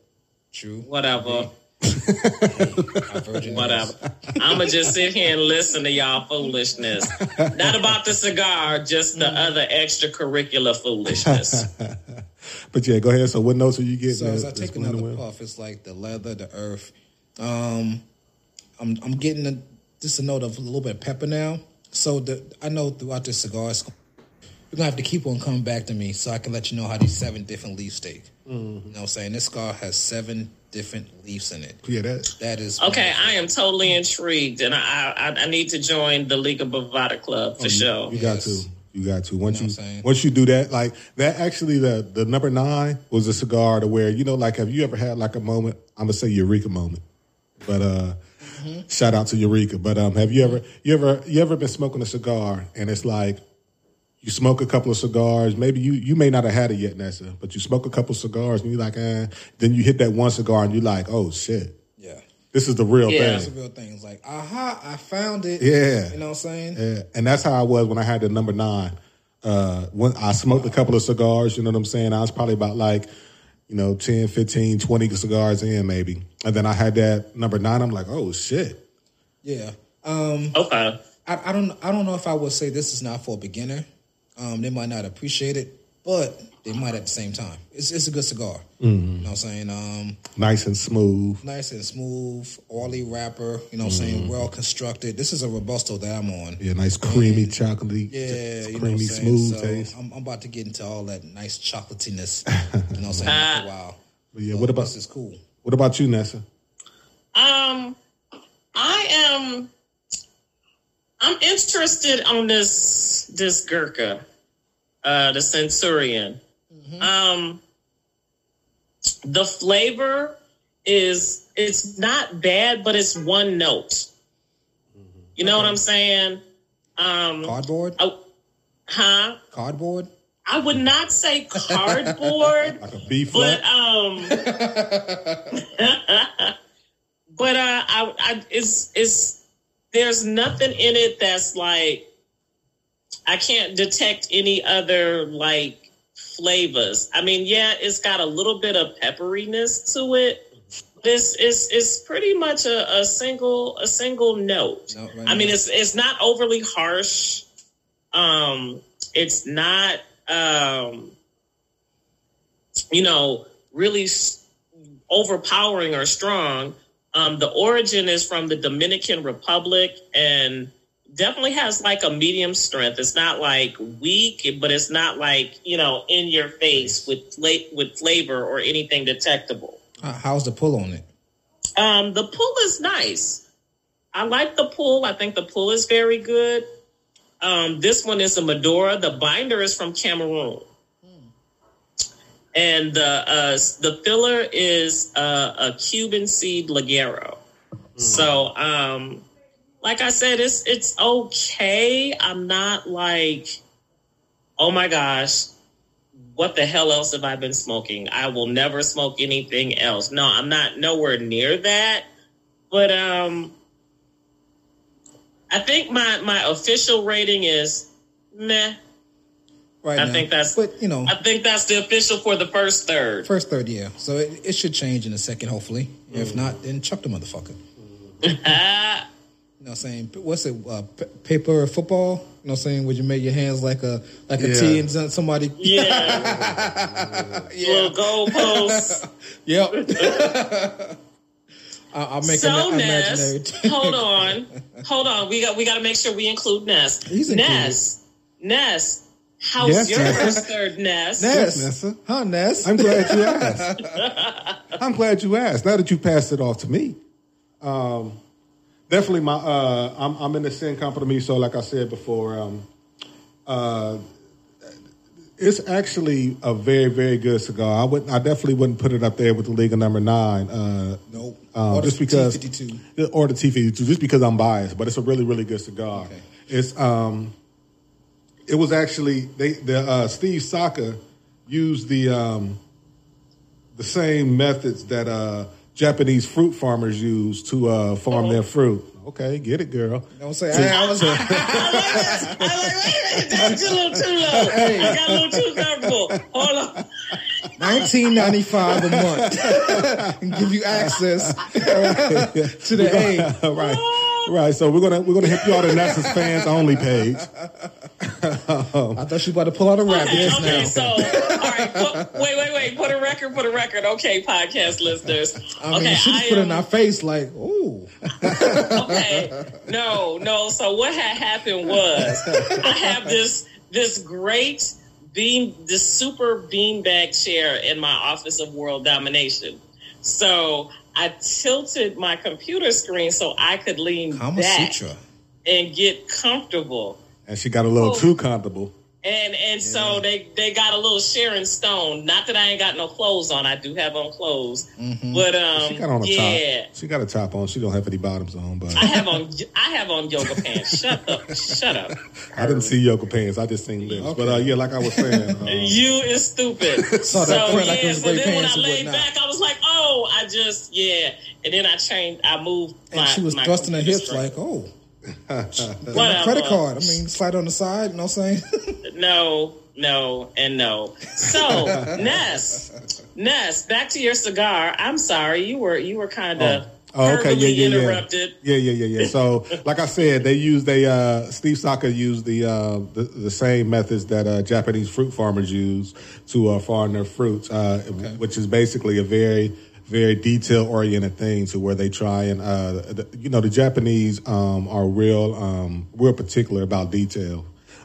True. Whatever. Our Whatever. I'ma just sit here and listen to y'all foolishness. Not about the cigar, just the other extracurricular foolishness. But yeah, go ahead. So what notes are you getting? So as I take another puff, it's like the leather, the earth. Um, I'm I'm getting a, just a note of a little bit of pepper now. So the I know throughout this cigar, it's, you're gonna have to keep on coming back to me so I can let you know how these seven different leaves take. Mm-hmm. You know what I'm saying? This cigar has seven different leaves in it. Yeah, that. That is Okay, wonderful. I am totally intrigued, and I I, I need to join the Liga Privada Club for sure. Oh, You got Yes. to. You got to. Once You you, know what once you do that, like that actually the the number nine was a cigar to where, you know, like have you ever had like a moment, I'm gonna say Eureka moment. But uh Mm-hmm. shout out to Eureka. But um have you ever you ever you ever been smoking a cigar and it's like you smoke a couple of cigars, maybe you you may not have had it yet, Nessa, but you smoke a couple of cigars and you're like, eh, then you hit that one cigar and you're like, oh shit, yeah. this is the real Yeah. That's a real thing. It's like, aha, I found it. Yeah. You know what I'm saying? Yeah, and that's how I was when I had the number nine. Uh, when I smoked a couple of cigars, you know what I'm saying? I was probably about like, you know, 10, 15, 20 cigars in maybe. And then I had that number nine. I'm like, oh shit. Yeah. Um, Okay. I, I don't I don't know if I would say this is not for a beginner. Um, they might not appreciate it, but they might at the same time. It's it's a good cigar. You know what I'm saying? Um, Nice and smooth. nice and smooth, oily wrapper. You know what I'm saying? Well constructed. This is a robusto that I'm on. Yeah, nice creamy, chocolatey, Yeah, you know what I'm creamy, smooth So taste. I'm, I'm about to get into all that nice chocolatiness. you know what I'm saying? After a while. But yeah, So what about this is cool. what about you, Nessa? Um, I am. I'm interested on this this Gurkha, uh, the Centurion. Um, the flavor is it's not bad, but it's one note. You know what I'm saying? Um, Cardboard? oh, huh? Cardboard? I would not say cardboard. Like a But um, but uh, I, I it's it's there's nothing in it that's like I can't detect any other like flavors. I mean, yeah, it's got a little bit of pepperiness to it. This is is pretty much a, a single a single note. No, right I mean, now. it's it's not overly harsh. Um, it's not um, you know, really overpowering or strong. Um, the origin is from the Dominican Republic and definitely has like a medium strength. It's not like weak, but it's not like you know in your face with fla- with flavor or anything detectable. How- How's the pull on it? Um, the pull is nice. I like the pull. I think the pull is very good. Um, this one is a Maduro. The binder is from Cameroon. And the uh, the filler is uh, a Cuban seed Ligero. So, um, like I said, it's it's okay. I'm not like, oh my gosh, what the hell else have I been smoking? I will never smoke anything else. No, I'm not nowhere near that. But um I think my my official rating is meh. Right I now. think that's- But, you know, I think that's the official for the first third. first third yeah. So it, it should change in a second, hopefully. If not, then chuck the motherfucker. You know what I'm saying? What's it? Uh, p- paper football? You know what I'm saying? Would you make your hands like a like a Yeah. T and somebody? Yeah. Little goalposts. Yep. I- I'll make so an Ness, imaginary. hold on, hold on. We got we got to make sure we include Ness. He's included. Ness, Ness. How's Yes, your Nessa. first third Ness? Ness, Nessa. huh, Ness? I'm glad you asked. I'm glad you asked. Now that you passed it off to me, um, definitely my. Uh, I'm, I'm in the sin company, so like I said before, um, uh, it's actually a very very good cigar. I would I definitely wouldn't put it up there with the Liga Number Nine. Uh, Nope. um, Or the just because T52. or the T fifty two, just because I'm biased, but it's a really really good cigar. Okay. It's um, it was actually they the uh, Steve Saka used the um, the same methods that uh, Japanese fruit farmers use to uh, farm their fruit. Okay, get it, girl. Don't say I, I was. I like this. I like. Wait a minute. That's a little too low. I got a little too comfortable. Hold on. Nineteen ninety five a month and give you access to the A. right, right. So we're gonna we're gonna hit you all the Nessa's fans only page. I thought you about to pull out a rabbit Okay, just okay, now. so all right. Put, wait, wait, wait. Put a record. Put a record. Okay, podcast listeners. I mean, okay, she just I put it am, in our face like, "Ooh, okay. No, no. So what had happened was I have this this great beam, this super beanbag chair in my office of world domination. So I tilted my computer screen so I could lean Kama back Sutra." and get comfortable. And she got a little Oh. too comfortable. And and so they they got a little Sharon Stone. Not that I ain't got no clothes on. I do have on clothes, but um, She got on a yeah. top. She got a top on. She don't have any bottoms on, but I have on I have on yoga pants. Shut up, shut up. I didn't see yoga pants. I just seen lips. But uh, yeah, like I was saying, uh, You is stupid. So that print like yeah, so then when I laid back, I was like, oh, I just yeah, and then I changed. I moved. And my, she was thrusting her hips screen. like, "Oh. Credit card." I mean, slide on the side. You know what I'm saying? No, no, and no. So Ness, Ness, back to your cigar. I'm sorry, you were you were kind of Oh, okay, yeah, yeah, yeah. interrupted. Yeah, yeah, yeah, yeah. So, like I said, they use they uh, Steve Saka used the, uh, the the same methods that uh, Japanese fruit farmers use to uh, farm their fruits, uh, which is basically a very very detail oriented thing to where they try and uh, the, you know the Japanese um, are real um, real particular about detail.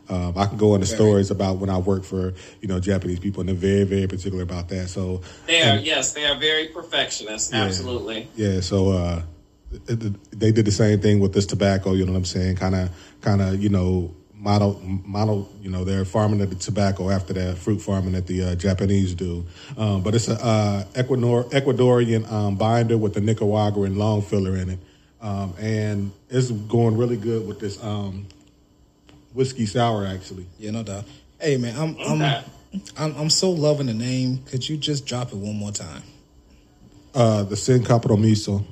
Um, I can go into stories about when I work for you know Japanese people, and they're very very particular about that. So They are and- yes, they are very perfectionist. Absolutely. yeah, so uh, it- it- they did the same thing with this tobacco. You know what I'm saying? Kind of, kind of, you know, model, model. You know, they're farming at the tobacco after that fruit farming that the uh, Japanese do. Um, but it's a uh, Ecuador, Ecuadorian um, binder with the Nicaraguan long filler in it, um, and it's going really good with this um, whiskey sour. Actually, yeah, no doubt. Hey, man, I'm I'm, Okay. I'm I'm so loving the name. Could you just drop it one more time? uh, the Sin Compromiso,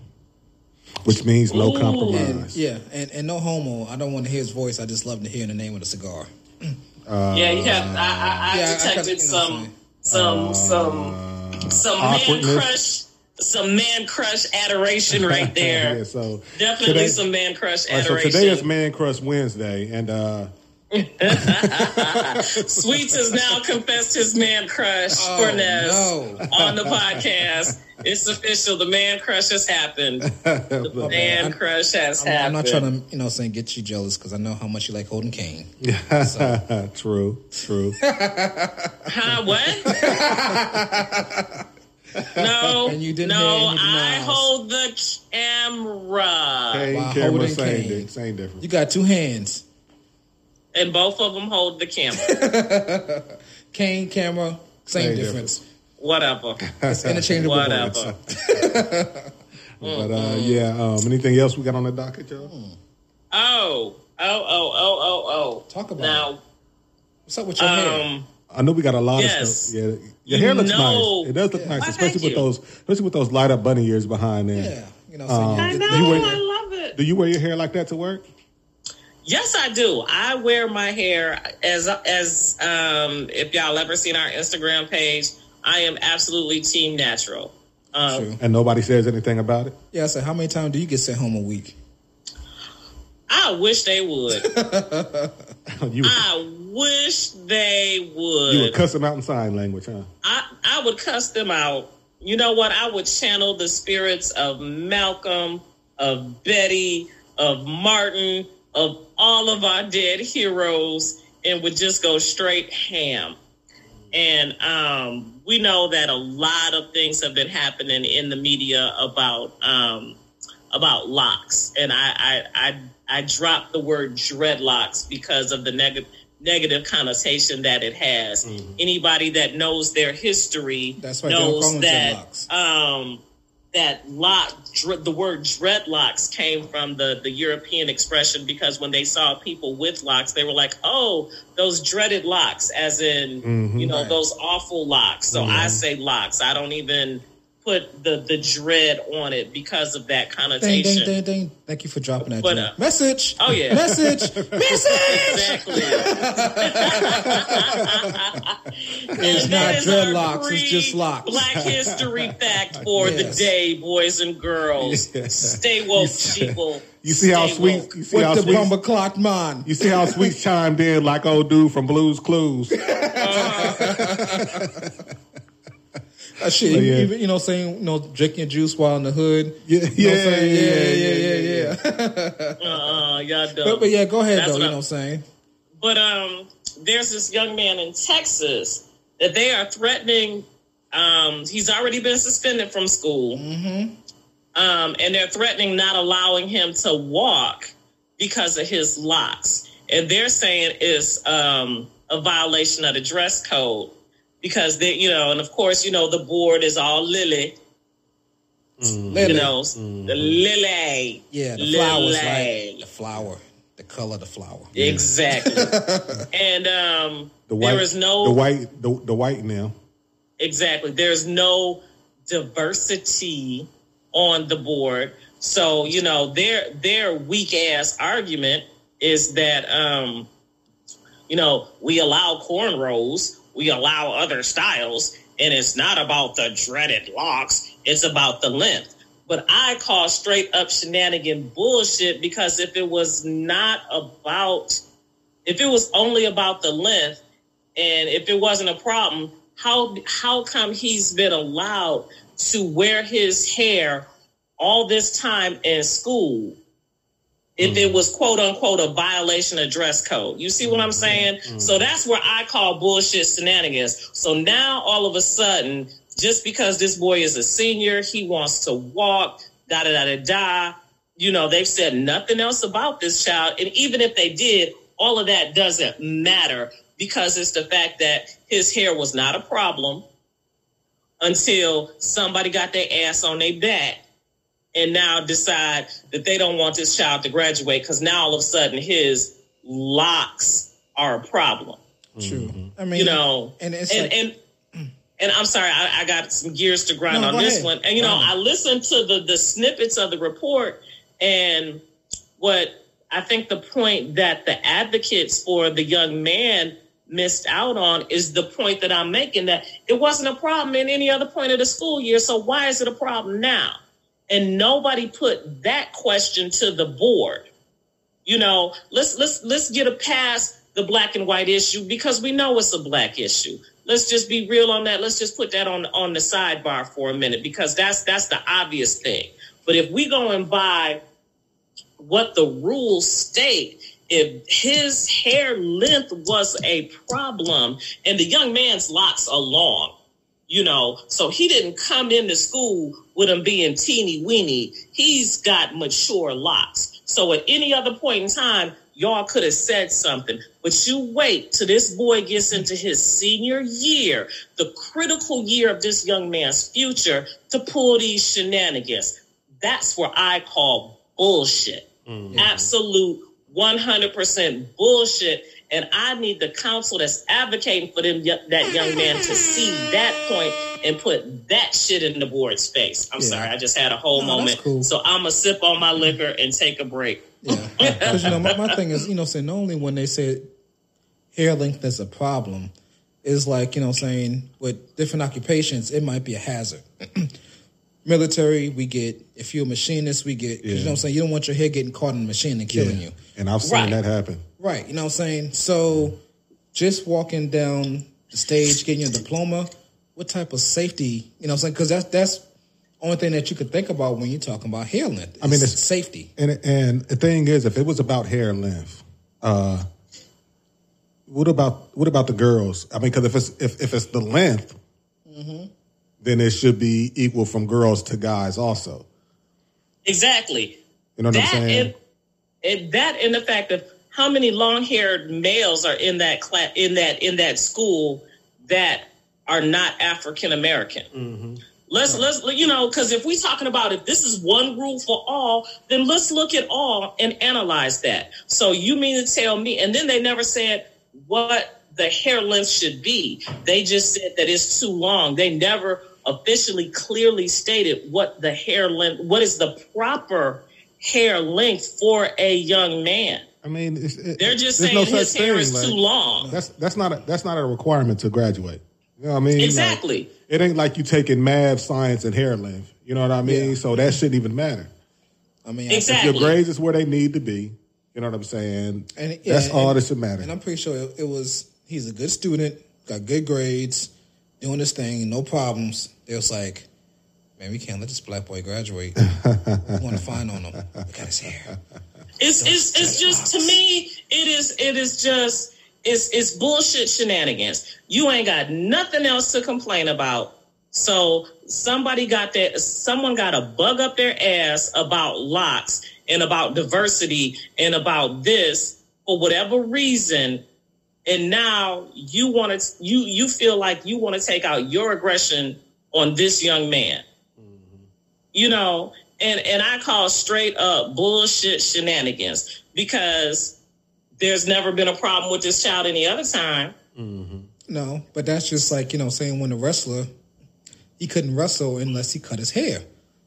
which means no Ooh. compromise. And, yeah, and, and no homo. I don't want to hear his voice. I just love to hear the name of the cigar. yeah, you have. I, I, I Yeah, I detected kinda- you know what I'm some, some, some, some man crush, some man crush adoration right there. yeah, so Definitely today- some man crush All right, so today is Man Crush Wednesday, and uh, Sweets has now confessed his man crush Oh, for Ness no. on the podcast. It's official. The man crush has happened. The man crush has I'm, I'm not trying to, you know, saying get you jealous because I know how much you like holding cane. true, true. Huh? What? no. And you didn't no, I miles. hold the camera. Same While camera, holding same, cane. di- same difference. You got two hands: And both of them hold the camera. cane, camera, same, Same difference. Whatever. It's interchangeable. words. Whatever. But uh, yeah, um, anything else we got on the docket, y'all? Oh. Oh, oh, oh, oh, oh. Talk about now, What's up with your hair? um, I know we got a lot Yes. of stuff. Yeah, your You hair looks know- nice. It does look Yeah. nice, Why, especially with you. those, especially with those light up bunny ears behind there. Yeah, you know, so you I know. wear- I love it. Do you wear your hair like that to work? Yes, I do. I wear my hair as as um if y'all ever seen our Instagram page, I am absolutely team natural. Um, True. And nobody says anything about it. Yeah, So how many times do you get sent home a week? I wish they would. you, I wish they would. you would cuss them out in sign language, huh? I, I would cuss them out. You know what? I would channel the spirits of Malcolm, of Betty, of Martin, of all of our dead heroes, and would just go straight ham. And um, we know that a lot of things have been happening in the media about um, about locks, and I I, I I dropped the word dreadlocks because of the negative negative connotation that it has. Mm-hmm. Anybody that knows their history That's why they don't call knows that um, that lock the word dreadlocks came from the the European expression because when they saw people with locks, they were like, "Oh, those dreaded locks," as in Mm-hmm. you know Right. those awful locks. So I say locks. I don't even put the the dread on it because of that connotation. ding, ding, ding. Thank you for dropping that. But, uh, message. oh, yeah. Message. Message. Exactly. It's not dreadlocks. It's just locks. Black History fact for the day, boys and girls. Yeah. Stay woke, people. You see how sweet woke. you see how With the sweet bumper clock man. you see how sweet chimed in like old dude from Blues Clues. That shit, But yeah. even, you know, saying, you know, drinking juice while in the hood. Yeah, You know what yeah, I'm yeah, yeah, yeah, yeah, yeah. Uh, y'all dumb. But, but yeah, go ahead That's though. You know what I'm saying? But um, there's this young man in Texas that they are threatening. Um, he's already been suspended from school, Mm-hmm. um, and they're threatening not allowing him to walk because of his locks. And they're saying it's um, a violation of the dress code because they, you know, and of course, you know, the board is all lily, Lily. you know, the lily, yeah, the flowers, Lily. right? The flower, the color of the flower. exactly. and um, The white there is no the white the, the white now. Exactly. There's no diversity on the board. So, you know, their their weak ass argument is that um, you know, we allow cornrows, we allow other styles, and it's not about the dreaded locks, it's about the length. But I call straight up shenanigan bullshit because if it was not about if it was only about the length and if it wasn't a problem, how how come he's been allowed to wear his hair all this time in school if it mm. was quote unquote a violation of dress code? You see what I'm mm-hmm. saying? Mm-hmm. So that's where I call bullshit shenanigans. So now all of a sudden, just because this boy is a senior, he wants to walk, da da da da da. You know, they've said nothing else about this child. And even if they did, all of that doesn't matter because it's the fact that his hair was not a problem until somebody got their ass on their back and now decide that they don't want this child to graduate because now all of a sudden his locks are a problem. True. Mm-hmm. I mean, You know, and it's and like, and and I'm sorry, I, I got some gears to grind No, on this ahead. one. And you know, I listened to the the snippets of the report, and what I think the point that the advocates for the young man missed out on is the point that I'm making that it wasn't a problem in any other point of the school year. So why is it a problem now? And nobody put that question to the board. You know let's let's let's get a past the black and white issue because we know it's a black issue. Let's just be real on that. Let's just put that on on the sidebar for a minute because that's that's the obvious thing. But if we go and buy what the rules state if his hair length was a problem and the young man's locks are long you know. So he didn't come into school with him being teeny weeny. He's got mature locks. So at any other point in time y'all could have said something. But you wait till this boy gets into his senior year the critical year of this young man's future to pull these shenanigans. That's where i call bullshit. Mm. Absolute 100% bullshit and I need the council that's advocating for them that young man to see that point and put that shit in the board's face. I'm Yeah. sorry, I just had a whole No, moment. cool. So I'm gonna sip on my liquor and take a break. Yeah, because you know my, my thing is you know saying only when they say hair length is a problem, is like you know saying with different occupations it might be a hazard. military, we get if you're a machinist, we get 'cause you know what I'm saying. You don't want your head getting caught in the machine and killing you. And I've seen Right. that happen. Right. You know what I'm saying? So just walking down the stage, getting your diploma, what type of safety, you know what I'm saying? Because that's that's only thing that you could think about when you're talking about hair length. I mean, it's- safety. And and the thing is, if it was about hair length, uh, what about what about the girls? I mean, because if it's if, if it's the length, then it should be equal from girls to guys also. Exactly. You know what I'm that saying? and, and that and the fact of how many long-haired males are in that class in that in that school that are not African American. Mm-hmm. Let's let's you know because if we're talking about if this is one rule for all, then let's look at all and analyze that. So you mean to tell me? And then they never said what the hair length should be. They just said that it's too long. They never officially clearly stated what the hair length, what is the proper hair length for a young man. I mean, it's, it, They're just there's saying no such his hair thing, is like- too long. That's that's not a, that's not a requirement to graduate. You know what I mean? Like, Exactly. it ain't like you taking math, science, and hair length. You know what I mean? Yeah. So that shouldn't even matter. I mean, Exactly. If your grades is where they need to be, you know what I'm saying? And yeah, that's and- all that should matter. And I'm pretty sure it, it was he's a good student, got good grades, doing this thing, no problems. They was like, man, we can't let this black boy graduate. we want to find on him. Look at his hair. It's it's it's just to me, it is it is just it's it's bullshit shenanigans. You ain't got nothing else to complain about. So somebody got that someone got a bug up their ass about locks and about diversity and about this for whatever reason. And now you want to you you feel like you want to take out your aggression on this young man mm-hmm. you know, and and I call straight up bullshit shenanigans because there's never been a problem with this child any other time. Mm-hmm. No, but that's just like you know saying when a wrestler he couldn't wrestle unless he cut his hair.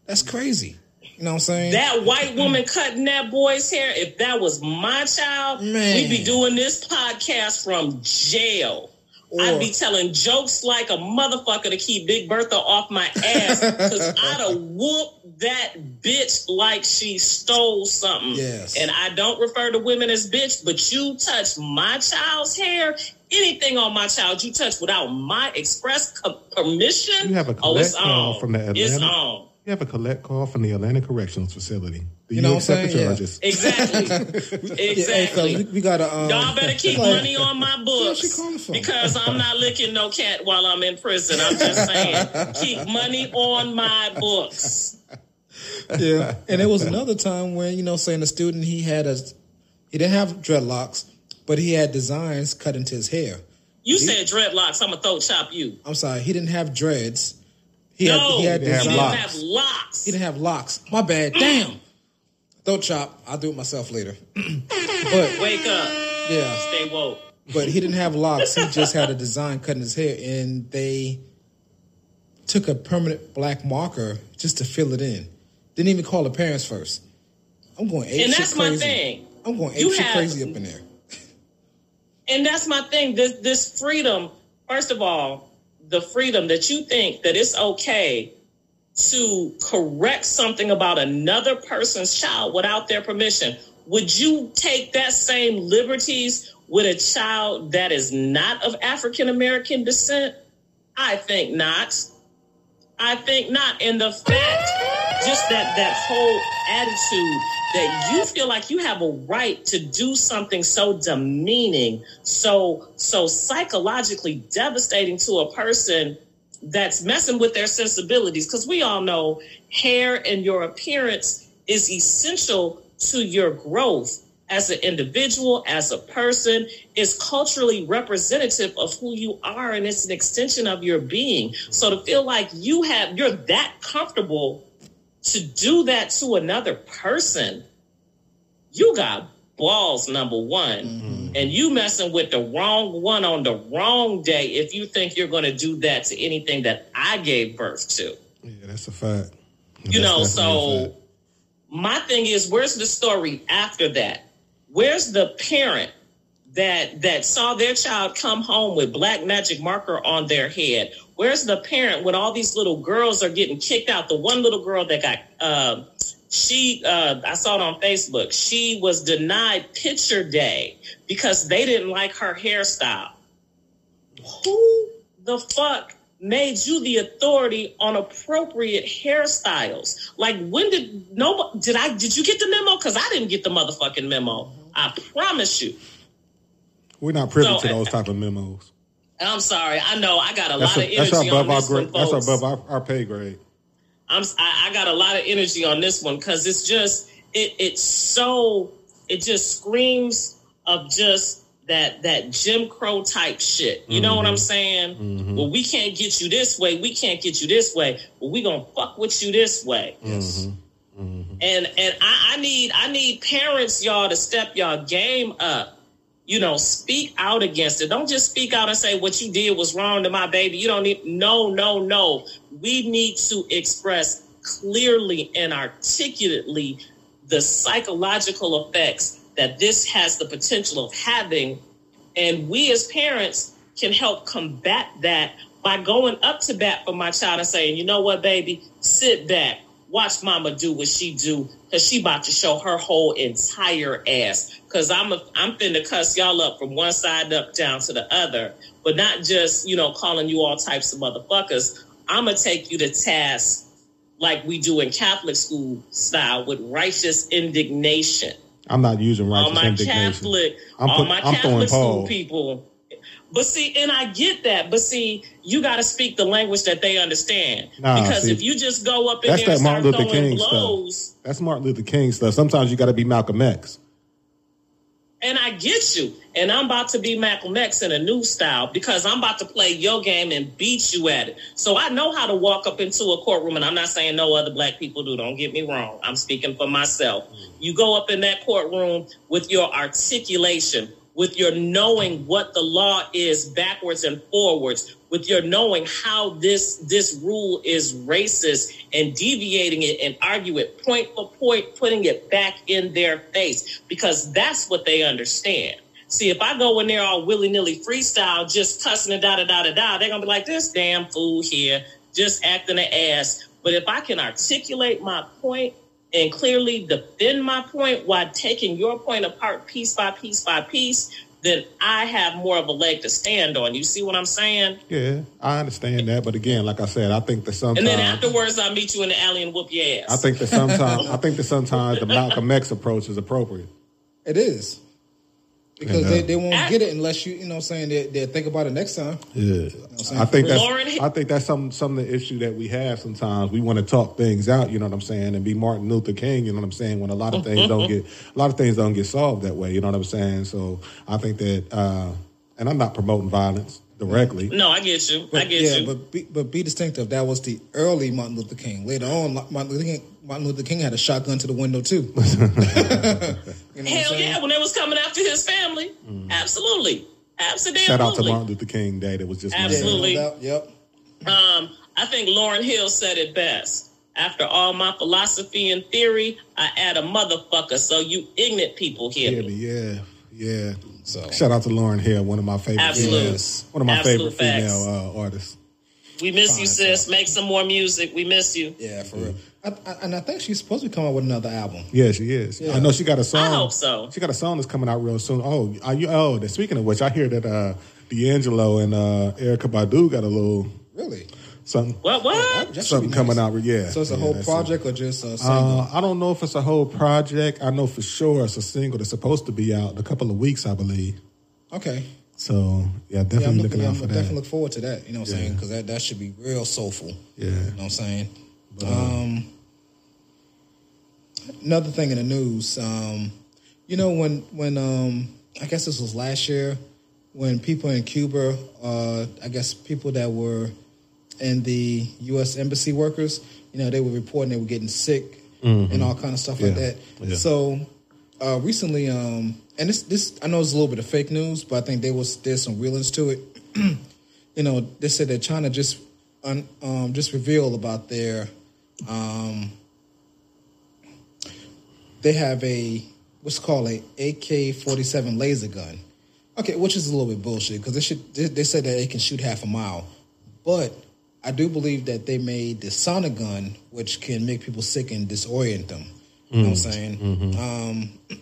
That's crazy. You know what I'm saying? That white woman cutting that boy's hair, if that was my child, Man. we'd be doing this podcast from jail. Or- I'd be telling jokes like a motherfucker to keep Big Bertha off my ass because I'd have whooped that bitch like she stole something. Yes. And I don't refer to women as bitch, but you touch my child's hair, anything on my child you touch without my express co- permission. You have a oh, it's call on. from the It's Atlanta- on. You have a collect call from the Atlanta Corrections Facility. Do You you, know what I'm accept the saying? Yeah. charges? Exactly. Yeah, hey, exactly. we, we gotta. Um, Y'all better keep like- money on my books because I'm not licking no cat while I'm in prison. I'm just saying, keep money on my books. yeah. And there was another time when you know saying a student he had a he didn't have dreadlocks, but he had designs cut into his hair. You said dreadlocks. I'm gonna throw chop you. I'm sorry, he didn't have dreads. He no, had he had he didn't have locks. have locks. He didn't have locks. My bad. Mm. Damn. Don't chop. I'll do it myself later. but Wake up. yeah, Stay woke. but he didn't have locks. He just had a design cut in his hair, and they took a permanent black marker just to fill it in. Didn't even call the parents first. I'm going ape And that's my crazy. thing. I'm going ape You shit have- crazy up in there. And that's my thing. This this freedom, first of all, the freedom that you think that it's okay to correct something about another person's child without their permission. Would you take that same liberties with a child that is not of African American descent? I think not. I think not. And the fact, just that that whole attitude that you feel like you have a right to do something so demeaning, so so psychologically devastating to a person that's messing with their sensibilities. Because we all know hair and your appearance is essential to your growth as an individual, as a person, is culturally representative of who you are, and it's an extension of your being. So to feel like you have you're that comfortable to do that to another person, you got balls, number one. Mm-hmm. And you messing with the wrong one on the wrong day if you think you're gonna do that to anything that I gave birth to. Yeah, that's a fact. You know, so my thing is where's the story after that? Where's the parent that that saw their child come home with black magic marker on their head? Where's the parent when all these little girls are getting kicked out? The one little girl that got, uh, she, uh, I saw it on Facebook. She was denied picture day because they didn't like her hairstyle. Who the fuck made you the authority on appropriate hairstyles? Like when did no did I did you get the memo? Because I didn't get the motherfucking memo. I promise you. We're not privy So, to those type of memos. I'm sorry. I know I got a That's, lot of a, that's energy above on our this grade. one, That's above our, our pay grade. I'm I, I got a lot of energy on this one because it's just it it's so it just screams of just that that Jim Crow type shit. You know what I'm mm-hmm. saying? Mm-hmm. Well, we can't get you this way. We can't get you this way. Well, we gonna fuck with you this way. Yes. Mm-hmm. Mm-hmm. And and I, I need I need parents y'all to step y'all game up. You know, speak out against it. Don't just speak out and say what you did was wrong to my baby. You don't need no, no, no. We need to express clearly and articulately the psychological effects that this has the potential of having. And we as parents can help combat that by going up to bat for my child and saying, you know what, baby, sit back, watch mama do what she do, because she about to show her whole entire ass. Because I'm a, I'm finna cuss y'all up from one side up down to the other, but not just, you know, calling you all types of motherfuckers. I'm gonna take you to task like we do in Catholic school style with righteous indignation I'm not using righteous all my indignation. Catholic, I'm all my I'm Catholic school Paul. people. But see, and I get that. But see, you got to speak the language that they understand. Nah, because see, if you just go up in That's there that and start Martin Luther throwing King blows, stuff. That's Martin Luther King stuff. Sometimes you got to be Malcolm X. and I get you, and I'm about to be Malcolm X in a new style because I'm about to play your game and beat you at it. So I know how to walk up into a courtroom, and I'm not saying no other black people do. Don't get me wrong. I'm speaking for myself. Mm. You go up in that courtroom with your articulation, with your knowing what the law is backwards and forwards, with your knowing how this this rule is racist and deviating it and argue it point for point, putting it back in their face because that's what they understand. See, if I go in there all willy nilly freestyle, just cussing and da da da da da, they're gonna be like, this damn fool here, just acting an ass. But if I can articulate my point and clearly defend my point while taking your point apart piece by piece by piece, then I have more of a leg to stand on. You see what I'm saying? Yeah, I understand that, but again, like I said, I think that sometimes And then afterwards, I meet you in the alley and whoop your ass. I think that sometimes I think that sometimes the Malcolm X approach is appropriate. It is. Because And, uh, they, they won't get it unless you, you know what I'm saying, they, they'll think about it next time. Yeah, saying? I think that's Lauryn- I think that's some some of the issue that we have sometimes. We want to talk things out, you know what I'm saying, and be Martin Luther King, you know what I'm saying. When a lot of things don't get a lot of things don't get solved that way, you know what I'm saying. So I think that, uh, and I'm not promoting violence directly. no, I get you. I But, get yeah, you. but be, but be distinctive. That was the early Martin Luther King. Later on, Martin Luther King, Martin Luther King had a shotgun to the window too. you know what I'm Hell saying? yeah, when they was coming after his family. Absolutely. Absolutely. Mm. Shout out to Martin Luther King Day. That was just Absolutely. Yeah. Yep. Um, I think Lauryn Hill said it best. After all my philosophy and theory, I add a motherfucker so you ignorant people hear Yeah, me. yeah, yeah. So Shout out to Lauryn Hill, one of my favorite, Absolute. females, one of my Absolute favorite facts. female uh, artists. We miss you, Fine, sis. Make some more music. We miss you. yeah, for real. I, I, and I think she's supposed to come out with another album. Yeah, she is. Yeah. I know she got a song. I hope so. She got a song that's coming out real soon. Oh, are you? Oh, that- speaking of which, I hear that uh, D'Angelo and uh, Erykah Badu got a little Really? something, What? What? That should something be coming out. Yeah. So it's a Yeah, whole that's project or just a single? Uh, I don't know if it's a whole project. I know for sure it's a single that's supposed to be out in a couple of weeks, I believe. okay. So yeah, Yeah, definitely I'm looking looking, out I'm for definitely look forward to that. You know what I'm Yeah. saying? Because that, that should be real soulful. Yeah. You know what I'm saying? Um, another thing in the news, um, you know, when when um, I guess this was last year when people in Cuba, uh, I guess people that were in the U.S. embassy workers, you know, they were reporting they were getting sick and all kind of stuff like Mm-hmm. That. Yeah. So uh, recently, um, and this this I know it's a little bit of fake news, but I think there was there's some realness to it. you know, they said that China just un, um, just revealed about their um, they have a what's called a AK forty seven laser gun. Okay, which is a little bit bullshit because they should they, they said that it can shoot half a mile, but I do believe that they made the sonic gun, which can make people sick and disorient them. You know what I'm saying?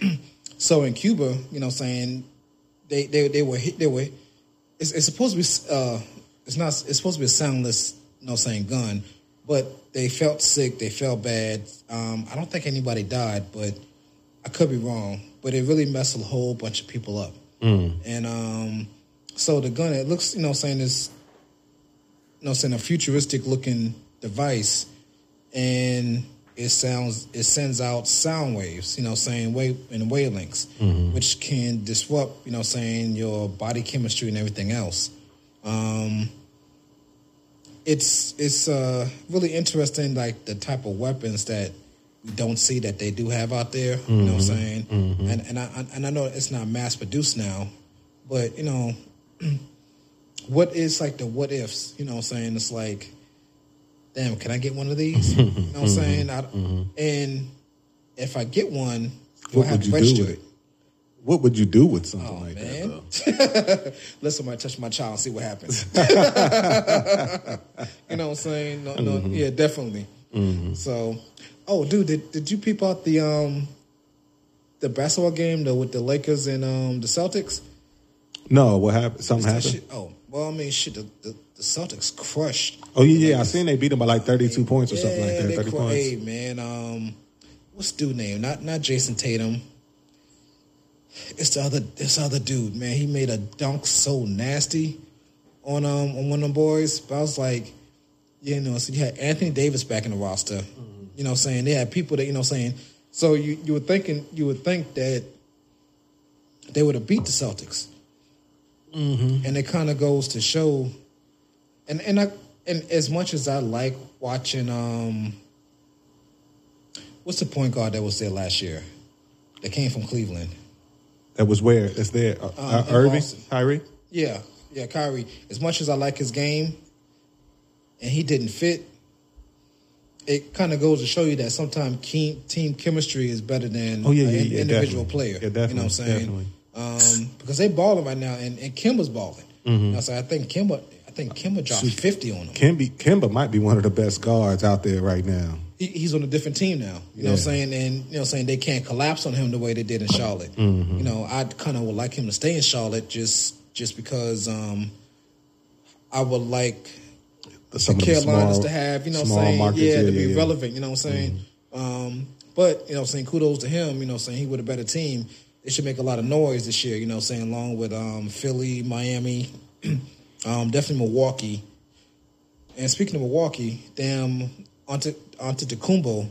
Um, so in Cuba, you know, what I'm saying they they they were hit- they were. It's, it's supposed to be uh, it's not it's supposed to be a soundless, you know, saying gun, but they felt sick, they felt bad. Um, I don't think anybody died, but I could be wrong. But it really messed a whole bunch of people up. And um, so the gun, it looks, you know, saying is you know, saying a futuristic looking device, and it sounds it sends out sound waves, you know, saying wave in wavelengths, which can disrupt, you know, saying your body chemistry and everything else. Um, it's it's uh, really interesting, like the type of weapons that we don't see that they do have out there. You know what I'm mm-hmm. saying? Mm-hmm. And and I and I know it's not mass produced now, but you know what is like the what ifs, you know what I'm saying? It's like, damn, can I get one of these? you know what I'm mm-hmm. saying? I, And if I get one, do I What have would to you register it? What would you do with something Oh like man. that? Though? Let somebody touch my child and see what happens. you know what I'm saying? No, no, Mm-hmm. Yeah, definitely. So, oh, dude, did, did you peep out the um the basketball game though with the Lakers and um the Celtics? No, what happened? Something happened. shit- oh, well, I mean, shit, the, the, the Celtics crushed. Oh yeah, yeah. I seen they beat them by like thirty-two points or something like that. Thirty cru- points. Hey, man, um, what's dude name? Not not Jayson Tatum. It's the other this other dude, man. He made a dunk so nasty on um on one of them boys. But I was like, you know, so you had Anthony Davis back in the roster. You know, what I'm saying they had people that you know, I'm saying. So you you were thinking you would think that they would have beat the Celtics, mm-hmm. and it kind of goes to show. And and I and as much as I like watching, um, what's the point guard that was there last year? That came from Cleveland. That was where it's there. Uh, uh, Irving, Boston. Kyrie. Yeah, yeah, Kyrie. As much as I like his game, and he didn't fit, it kind of goes to show you that sometimes team, team chemistry is better than Oh, yeah, an yeah, in- yeah, individual definitely. player. Yeah, definitely. You know what I'm saying? Um, because they balling right now, and, and Kemba's balling. Mm-hmm. You know, so I think Kemba, I think Kemba dropped fifty on him. Kemba, Kemba might be one of the best guards out there right now. He, he's on a different team now. You know what I'm saying? And you know what I'm saying they can't collapse on him the way they did in Charlotte. Mm-hmm. You know, I kind of would like him to stay in Charlotte just just because um I would like The, some the Carolinas small- to have, you know what I'm saying? markets, yeah, to yeah, be yeah, Mm-hmm. relevant, you know what I'm saying? Um but you know what I'm saying kudos to him, you know what I'm saying he with a better team. They should make a lot of noise this year, you know what I'm saying, along with um Philly, Miami, um definitely Milwaukee. And speaking of Milwaukee, damn Ante Antetokounmpo,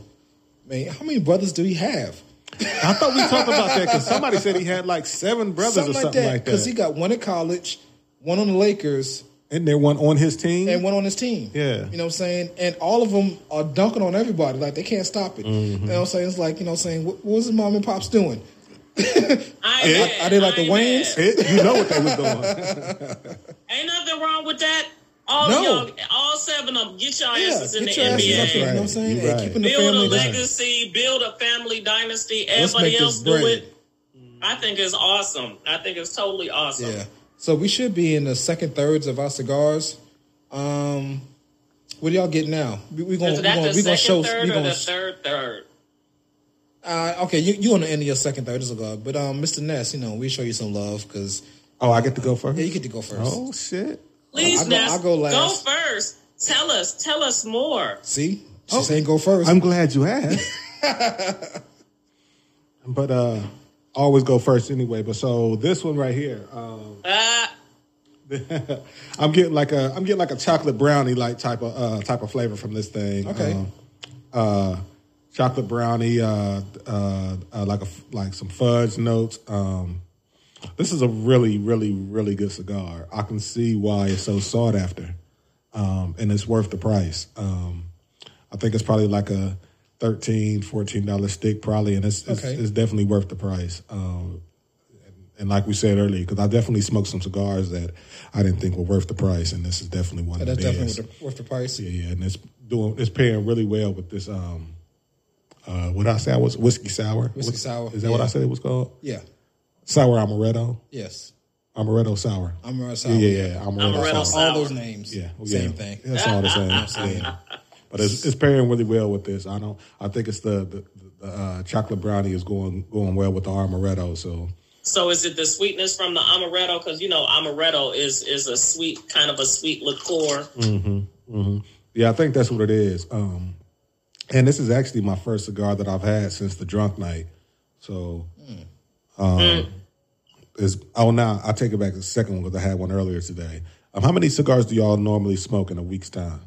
man, how many brothers do he have? I thought we talked about that because somebody said he had like seven brothers something or like something that. like that. Because he got one in college, one on the Lakers, and there one on his team. and one on his team. Yeah. You know what I'm saying? And all of them are dunking on everybody. Like they can't stop it. Mm-hmm. You know what I'm saying? It's like, you know what I'm saying? What, what was his mom and pops doing? I ain't Are- are they like mad. the I Wayans? It- you know what they was doing. Ain't nothing wrong with that. All No. of y'all, all seven of them, get your Yeah, asses in get the your asses NBA. up there. You know what I'm Right. saying? You Hey, right. keeping the build a family down. legacy, build a family dynasty. Let's Everybody make else this do bread. it. I think it's awesome. I think it's totally awesome. Yeah. So we should be in the second thirds of our cigars. Um, what do y'all get now? We, we gonna Is we that gonna, the we gonna second show. third We or gonna the third third? uh, okay. You you on the end of your second third of the cigar, but um, Mr. Ness, you know we show you some love because Oh, I get to go first. yeah, you get to go first. Oh shit! Please, I go- Ness, I go last. Go first. Tell us. Tell us more. See, she saying go first. I'm glad you asked. but uh, always go first anyway. But so this one right here, um, Ah, I'm getting like a I'm getting like a chocolate brownie like type of uh, type of flavor from this thing. Okay. Um, uh, chocolate brownie, uh, uh, uh, like a, like some fudge notes. Um, this is a really, really, really good cigar. I can see why it's so sought after, um, and it's worth the price. Um, I think it's probably like a 13 dollar stick, probably, and it's it's, Okay. it's definitely worth the price. Um, and, like we said earlier, because I definitely smoked some cigars that I didn't think were worth the price, and this is definitely one That's definitely worth the, worth the price. Yeah, yeah, and it's doing it's pairing really well with this. Um, uh, what I say was whiskey sour. Whiskey sour, Is that what. I said it was called? Yeah. Sour amaretto. Yes. Amaretto sour. Amaretto sour. Yeah, yeah, yeah. Amaretto, Amaretto sour. sour. all those names. Yeah, well, same thing. That's all the same. Same. Yeah. But it's, it's pairing really well with this. I don't. I think it's the the, the uh, chocolate brownie is going going well with the amaretto. So So is it the sweetness from the amaretto? Because you know amaretto is is a sweet kind of a sweet liqueur. Mm-hmm, mm-hmm. yeah, I think that's what it is. Um, and this is actually my first cigar that I've had since the drunk night. So, um, is oh now I take it back to the second one because I had one earlier today. Um, how many cigars do y'all normally smoke in a week's time?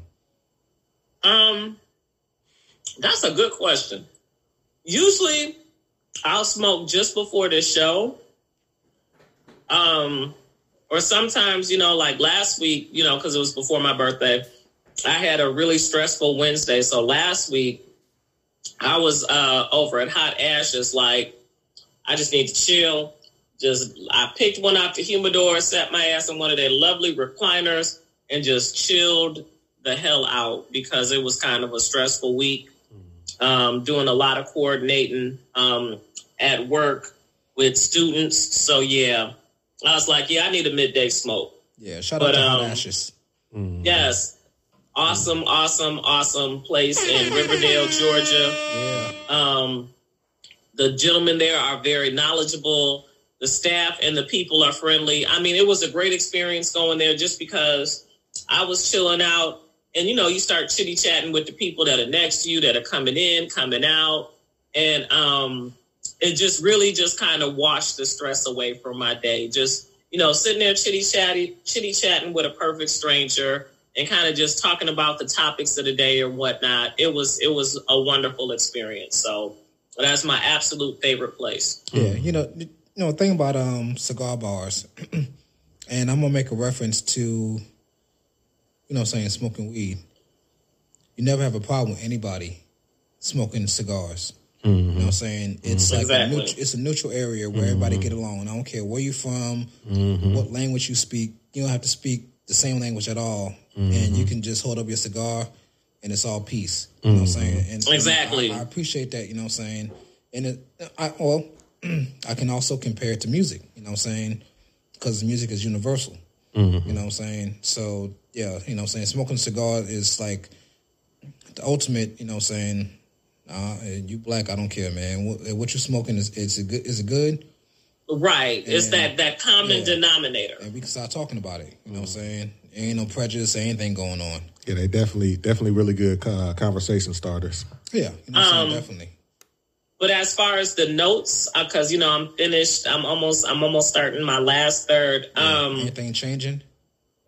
Um, that's a good question. Usually, I'll smoke just before the show. Um, or sometimes, you know, like last week, you know, because it was before my birthday, I had a really stressful Wednesday. So last week, I was uh, over at Hot Ashes, like, I just need to chill. Just, I picked one out the humidor, sat my ass in one of their lovely recliners, and just chilled the hell out because it was kind of a stressful week. Um, doing a lot of coordinating um, at work with students. So, yeah, I was like, yeah, I need a midday smoke. Yeah, shout But, out to um, Ashes. Yes. Awesome, awesome, awesome place in Riverdale, Georgia. Yeah, Um, the gentlemen there are very knowledgeable. The staff and the people are friendly. I mean, it was a great experience going there just because I was chilling out. And, you know, you start chitty chatting with the people that are next to you that are coming in, coming out. And um, it just really just kind of washed the stress away from my day. Just, you know, sitting there chitty chatty, chitty chatting with a perfect stranger and kind of just talking about the topics of the day or whatnot. It was it was a wonderful experience. So that's my absolute favorite place. yeah. You know, you know, thing about um cigar bars, and I'm gonna make a reference to, you know, what I'm saying smoking weed. You never have a problem with anybody smoking cigars. You know what I'm saying? It's like Exactly. a neutral, it's a neutral area where everybody get along. I don't care where you're from, what language you speak. You don't have to speak the same language at all, and you can just hold up your cigar, and it's all peace. You know what I'm saying? And, and Exactly. I, I appreciate that. You know what I'm saying? And it, I well, I can also compare it to music. You know what I'm saying? Because music is universal. You know what I'm saying? So yeah, you know what I'm saying? Smoking a cigar is like the ultimate. You know what I'm saying? Uh, and you black, I don't care, man. What, what you smoking is it's a good is it good, Right. It's that that common yeah. denominator. and we can start talking about it. You know what I'm saying? Ain't no prejudice, or anything going on. Yeah, they definitely definitely really good uh, conversation starters. Yeah, you know what I'm Um, saying? Definitely. But as far as the notes, because you know I'm finished, I'm almost I'm almost starting my last third. Um, anything changing?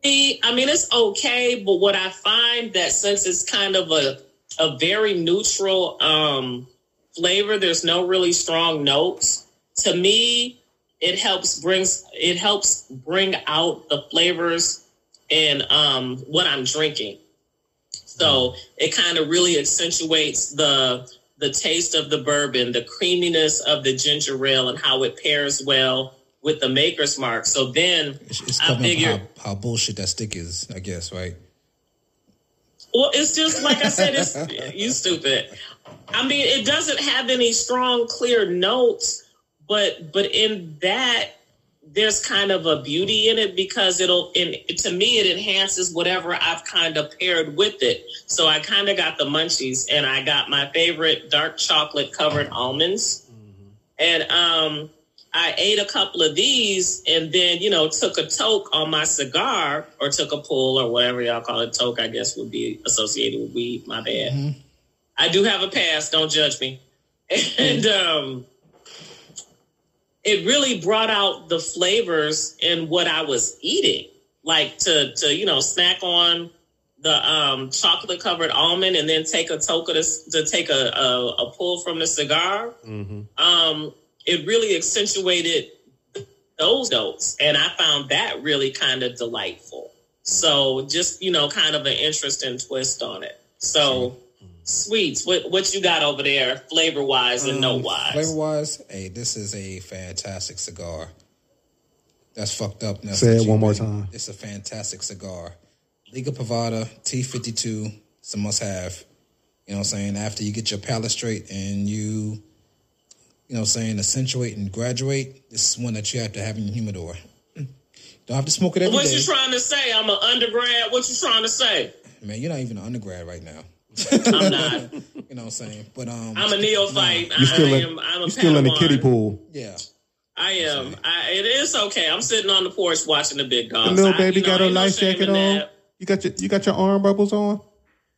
See, I mean, it's okay, but what I find that since it's kind of a a very neutral um, flavor, there's no really strong notes. To me, it helps brings it helps bring out the flavors in um, what I'm drinking. So it kind of really accentuates the the taste of the bourbon, the creaminess of the ginger ale, and how it pairs well with the maker's mark. So then It's, it's I covering figure up how, how bullshit that stick is, I guess, right? Well, it's just like I said, it's you stupid. I mean, it doesn't have any strong, clear notes, but but in that there's kind of a beauty in it because it'll in to me it enhances whatever I've kind of paired with it. So I kind of got the munchies and I got my favorite dark chocolate covered almonds. And um I ate a couple of these and then, you know, took a toke on my cigar or took a pull or whatever y'all call it. Toke, I guess, would be associated with weed. My bad. I do have a pass. Don't judge me. And um, it really brought out the flavors in what I was eating. Like to, to you know, snack on the um, chocolate covered almond and then take a toke of this, to take a, a, a pull from the cigar um, it really accentuated those notes, and I found that really kind of delightful. So, just you know, kind of an interesting twist on it. So, sweets, what what you got over there, flavor wise and um, note wise? Flavor wise, hey, this is a fantastic cigar. That's fucked up. That's Say it one you- more time. It's a fantastic cigar. Liga Privada T52. It's a must have. You know what I'm saying? After you get your palate straight and you, you know what I'm saying, accentuate and graduate, this is one that you have to have in your humidor. Don't have to smoke it every What day. you trying to say? I'm an undergrad. What you trying to say? Man, you're not even an undergrad right now. I'm not. You know what I'm saying? But um, I'm a neophyte. You still I in, am. I'm a you still in the kiddie pool. yeah. I am. I, it is okay. I'm sitting on the porch watching the big dogs. The little I- baby you know, got her ain't no life jacket on. that. You got your you got your arm bubbles on.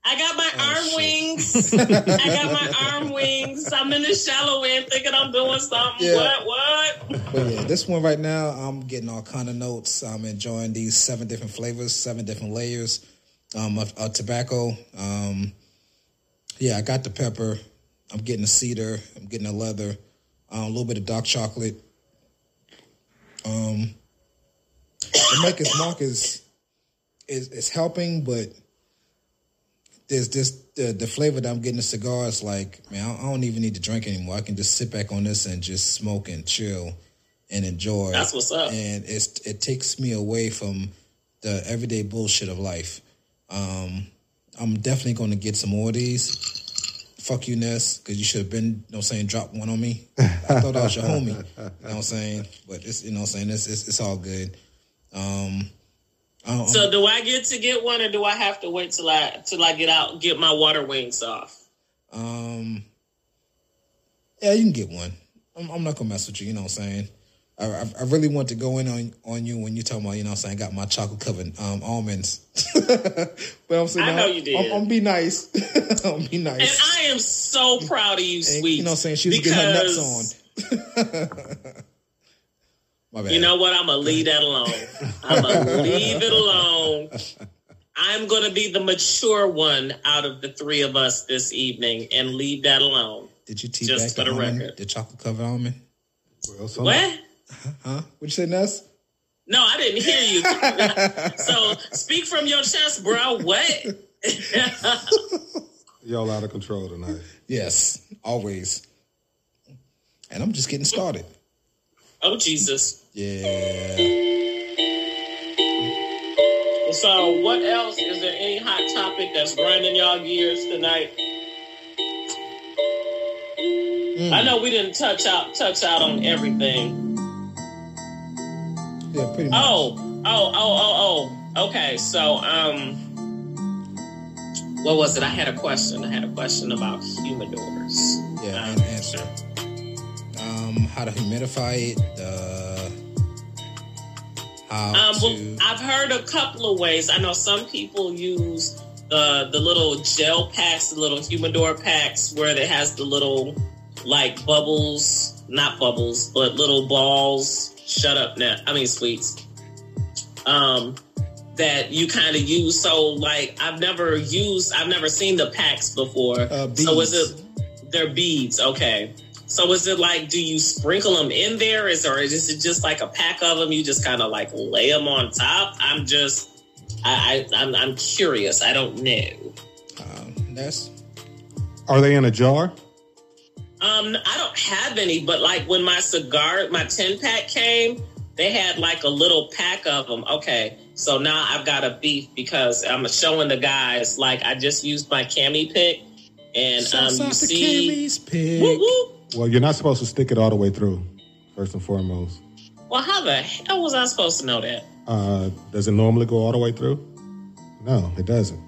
I got my Oh, arm shit. wings. I got my arm wings. I'm in the shallow end thinking I'm doing something. Yeah. What? What? But yeah, this one right now, I'm getting all kind of notes. I'm enjoying these seven different flavors, seven different layers um, of, of tobacco. Um, yeah, I got the pepper. I'm getting the cedar. I'm getting the leather. Um, a little bit of dark chocolate. Um, the Maker's Mark is, is is helping, but there's this the, the flavor that I'm getting the cigar is like, man, I I don't even need to drink anymore. I can just sit back on this and just smoke and chill and enjoy. That's what's up. And it's it takes me away from the everyday bullshit of life. Um, I'm definitely going to get some more of these. Fuck you, Ness, because you should have been, you know what I'm saying, drop one on me. I thought I was your homie. You know what I'm saying? But it's, you know what I'm saying, it's, it's, it's all good. Um, don't- So do I get to get one, or do I have to wait till I till I get out get my water wings off? Um, yeah, you can get one. I'm, I'm not gonna mess with you. You know what I'm saying? I, I, I really want to go in on on you when you talking about you know what I'm saying. I got my chocolate covered um, almonds, but I'm saying I know I'm- you did. I'm, I'm be nice. I'm be nice. And. I am so proud of you, And, sweet. you know what I'm saying? She was getting her nuts on. My bad. You know what? I'm gonna leave that alone. I'm gonna leave it alone. I'm gonna be the mature one out of the three of us this evening and leave that alone. Did you teabag just the for the almond, record. the chocolate covered almond? Well, some- What? Huh? What you say, Ness? No, I didn't hear you. so speak from your chest, bro. What? Y'all out of control tonight. Yes, always. And I'm just getting started. oh Jesus. Yeah. So what else? Is there any hot topic that's grinding y'all gears tonight? Mm. I know we didn't touch out touch out on everything. Yeah, pretty much. Oh, oh, oh, oh, oh. Okay, so um, what was it? I had a question. I had a question about humidors. Yeah, Um, and answer. Um, how to humidify it. Uh, how Um, well. I've heard a couple of ways. I know some people use the the little gel packs, the little humidor packs, where it has the little like bubbles, not bubbles, but little balls. Shut up, now. I mean sweets. Um, that you kind of use. So, like, I've never used, I've never seen the packs before. Uh, So, is it? They're beads. Okay. So is it like, do you sprinkle them in there? Is or is it just like a pack of them? You just kind of like lay them on top. I'm just, I, I I'm, I'm curious. I don't know. Um, that's Are they in a jar? Um, I don't have any, but like when my cigar, my ten pack came, they had like a little pack of them. Okay, so now I've got a beef because I'm showing the guys like I just used my cami pick, and um, Sauce you the see, pick. whoop, whoop. Well, you're not supposed to stick it all the way through. First and foremost, well, how the hell was I supposed to know that? uh, does it normally go all the way through? No, it doesn't.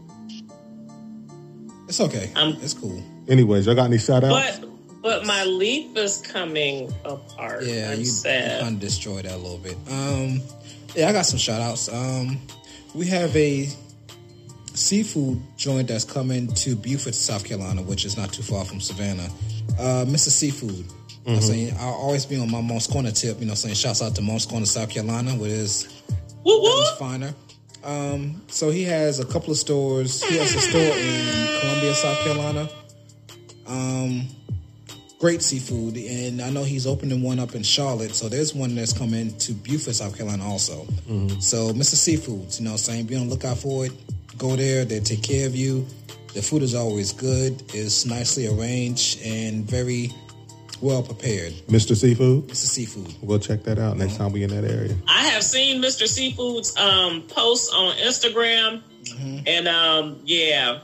It's okay. Um, it's cool. Anyways, y'all got any shout outs? But but my leaf is coming apart. Yeah, I'm you, you sad. kind of destroyed that a little bit. Um, yeah, I got some shout outs. Um, we have a seafood joint that's coming to Beaufort, South Carolina, which is not too far from Savannah. Uh, Mr. Seafood. You know what I'm saying I'll always be on my Moncks Corner tip. You know, saying shouts out to Moncks Corner, South Carolina, where it's Whoop, that finer. Um, so he has a couple of stores. He has a store in Columbia, South Carolina. Um, great seafood, and I know he's opening one up in Charlotte. So there's one that's coming to Beaufort, South Carolina, also. So Mr. Seafoods, you know, what I'm saying be on the lookout for it. Go there; they take care of you. The food is always good. It's nicely arranged and very well prepared. Mr. Seafood. Mr. Seafood. We'll check that out next time we're in that area. I have seen Mr. Seafood's um, posts on Instagram, and um, yeah,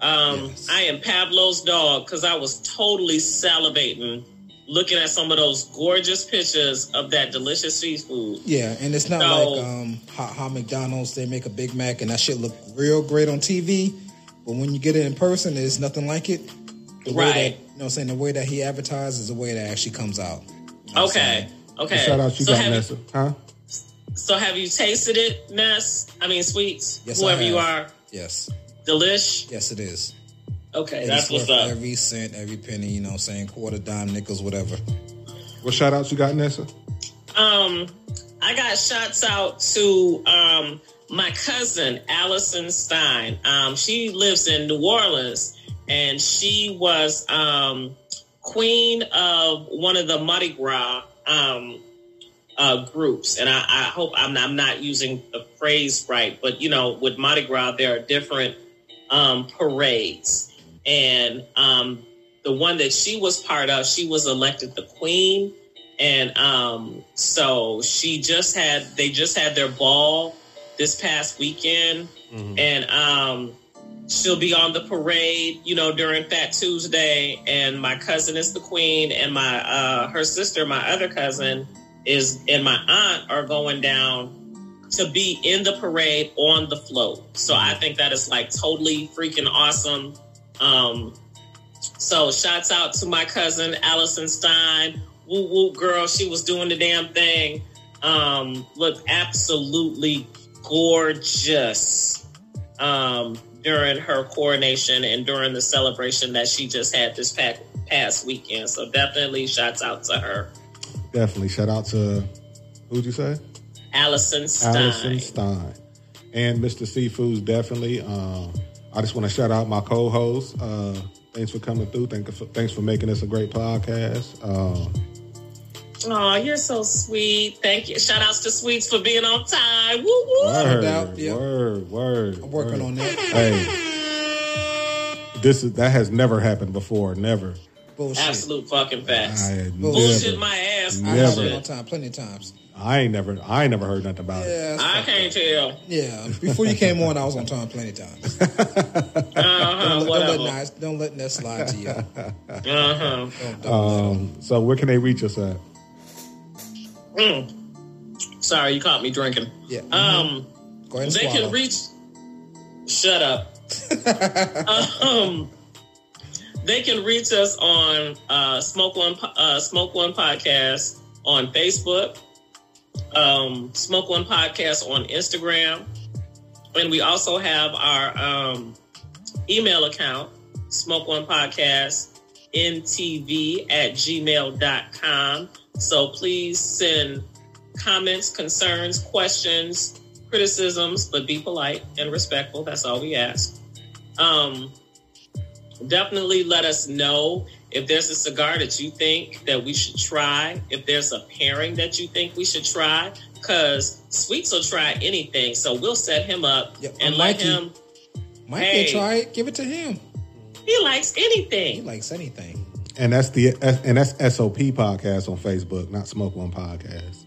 um, Yes. I am Pavlov's dog because I was totally salivating looking at some of those gorgeous pictures of that delicious seafood. Yeah, and it's not So- like um, how, how McDonald's they make a Big Mac and that shit look real great on TV, but when you get it in person, it's nothing like it. The way Right. that you know, what I'm saying the way that he advertises is the way that actually comes out. You know Okay. Okay. Shout out, you so got have Nessa, huh? so have you tasted it, Ness? I mean, sweets. Yes, I whoever you are. Yes, delish. yes, it is. Okay, And that's it's what's up. Every cent, every penny. You know, what I'm saying quarter, dime, nickels, whatever. What shout outs you got, Nessa? Um, I got shots out to um my cousin Allison Stein. Um, she lives in New Orleans, and she was um queen of one of the Mardi Gras um uh groups. And I, I hope I'm not, I'm not using the phrase right, but you know, with Mardi Gras, there are different um parades, and um the one that she was part of, she was elected the queen. And um so she just had they just had their ball this past weekend. And um she'll be on the parade you know during fat tuesday. And my cousin is the queen. And my uh her sister my other cousin is and my aunt are going down to be in the parade on the float so i think that is like totally freaking awesome um so shouts out to my cousin Allison Stein. Woo woo girl, she was doing the damn thing. Um, looked absolutely gorgeous um, during her coronation and during the celebration that she just had this past, weekend. So definitely shouts out to her. Definitely. Shout out to who'd you say? Allison Stein. Allison Stein. And Mr. Seafoods, definitely. Um, I just want to shout out my co host. Uh, thanks for coming through. Thank, thanks for making this a great podcast. Uh, Oh, you're so sweet. Thank you. Shout outs to Sweets for being on time. Woo woo. word, doubt, yeah. word, word. I'm working word. on that. Hey, this is that has never happened before. Never. Bullshit. Absolute fucking facts. I Bullshit never. my ass. I Never. have it Bullshit. on time, plenty of times. I ain't never. I ain't never heard nothing about it. Yeah, that's I can't up. tell. Yeah, before you came on, I was on time plenty of times. Uh huh. Don't, let, don't, let nice, don't let that slide to you. Uh huh. Don't, don't Um, so where can they reach us at? Mm. Sorry, you caught me drinking. yeah. Um, Go ahead and they swallow. can reach. Shut up. um, they can reach us on uh, Smoke One uh, Smoke One Podcast on Facebook, um, Smoke One Podcast on Instagram, and we also have our um, email account, Smoke One Podcast ntv at gmail.com. So please send comments, concerns, questions, criticisms, but be polite and respectful. That's all we ask. Um, definitely let us know if there's a cigar that you think that we should try, if there's a pairing that you think we should try, because Sweets will try anything. So we'll set him up Yep, and I'm let him. Mike Hey. can try it. Give it to him. He likes anything. He likes anything. And that's the and that's SOP podcast on Facebook, not Smoke One Podcast.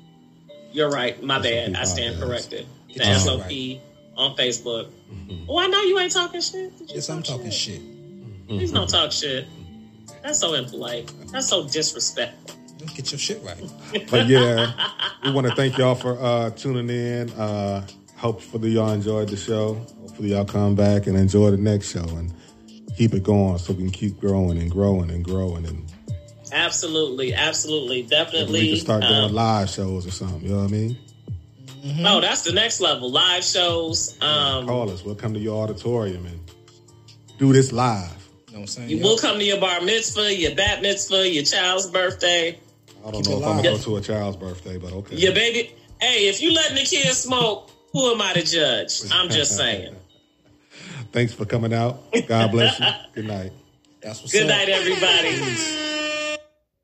You're right. My bad. SOP I stand corrected. The Get your shit SOP on Facebook. Mm-hmm. Oh, I know you ain't talking shit. Did you Yes, I'm talk talking shit. Please don't talk shit. That's so impolite. That's so disrespectful. Get your shit right. But yeah, we want to thank y'all for uh, tuning in. Uh, hopefully y'all enjoyed the show. Hopefully y'all come back and enjoy the next show and keep it going so we can keep growing and growing and growing and Absolutely, absolutely, definitely. we can start doing um, live shows or something. You know what I mean? Oh, that's the next level. Live shows. Um, Call us. We'll come to your auditorium and do this live. You know what I'm saying? you Yep. will come to your bar mitzvah, your bat mitzvah, your child's birthday, I don't Keep know it if I'm gonna go to a child's birthday, but okay. your baby. Hey, if you letting the kids smoke, who am I to judge? I'm just saying. Thanks for coming out. God bless you. Good night. That's what's Good up. night, everybody.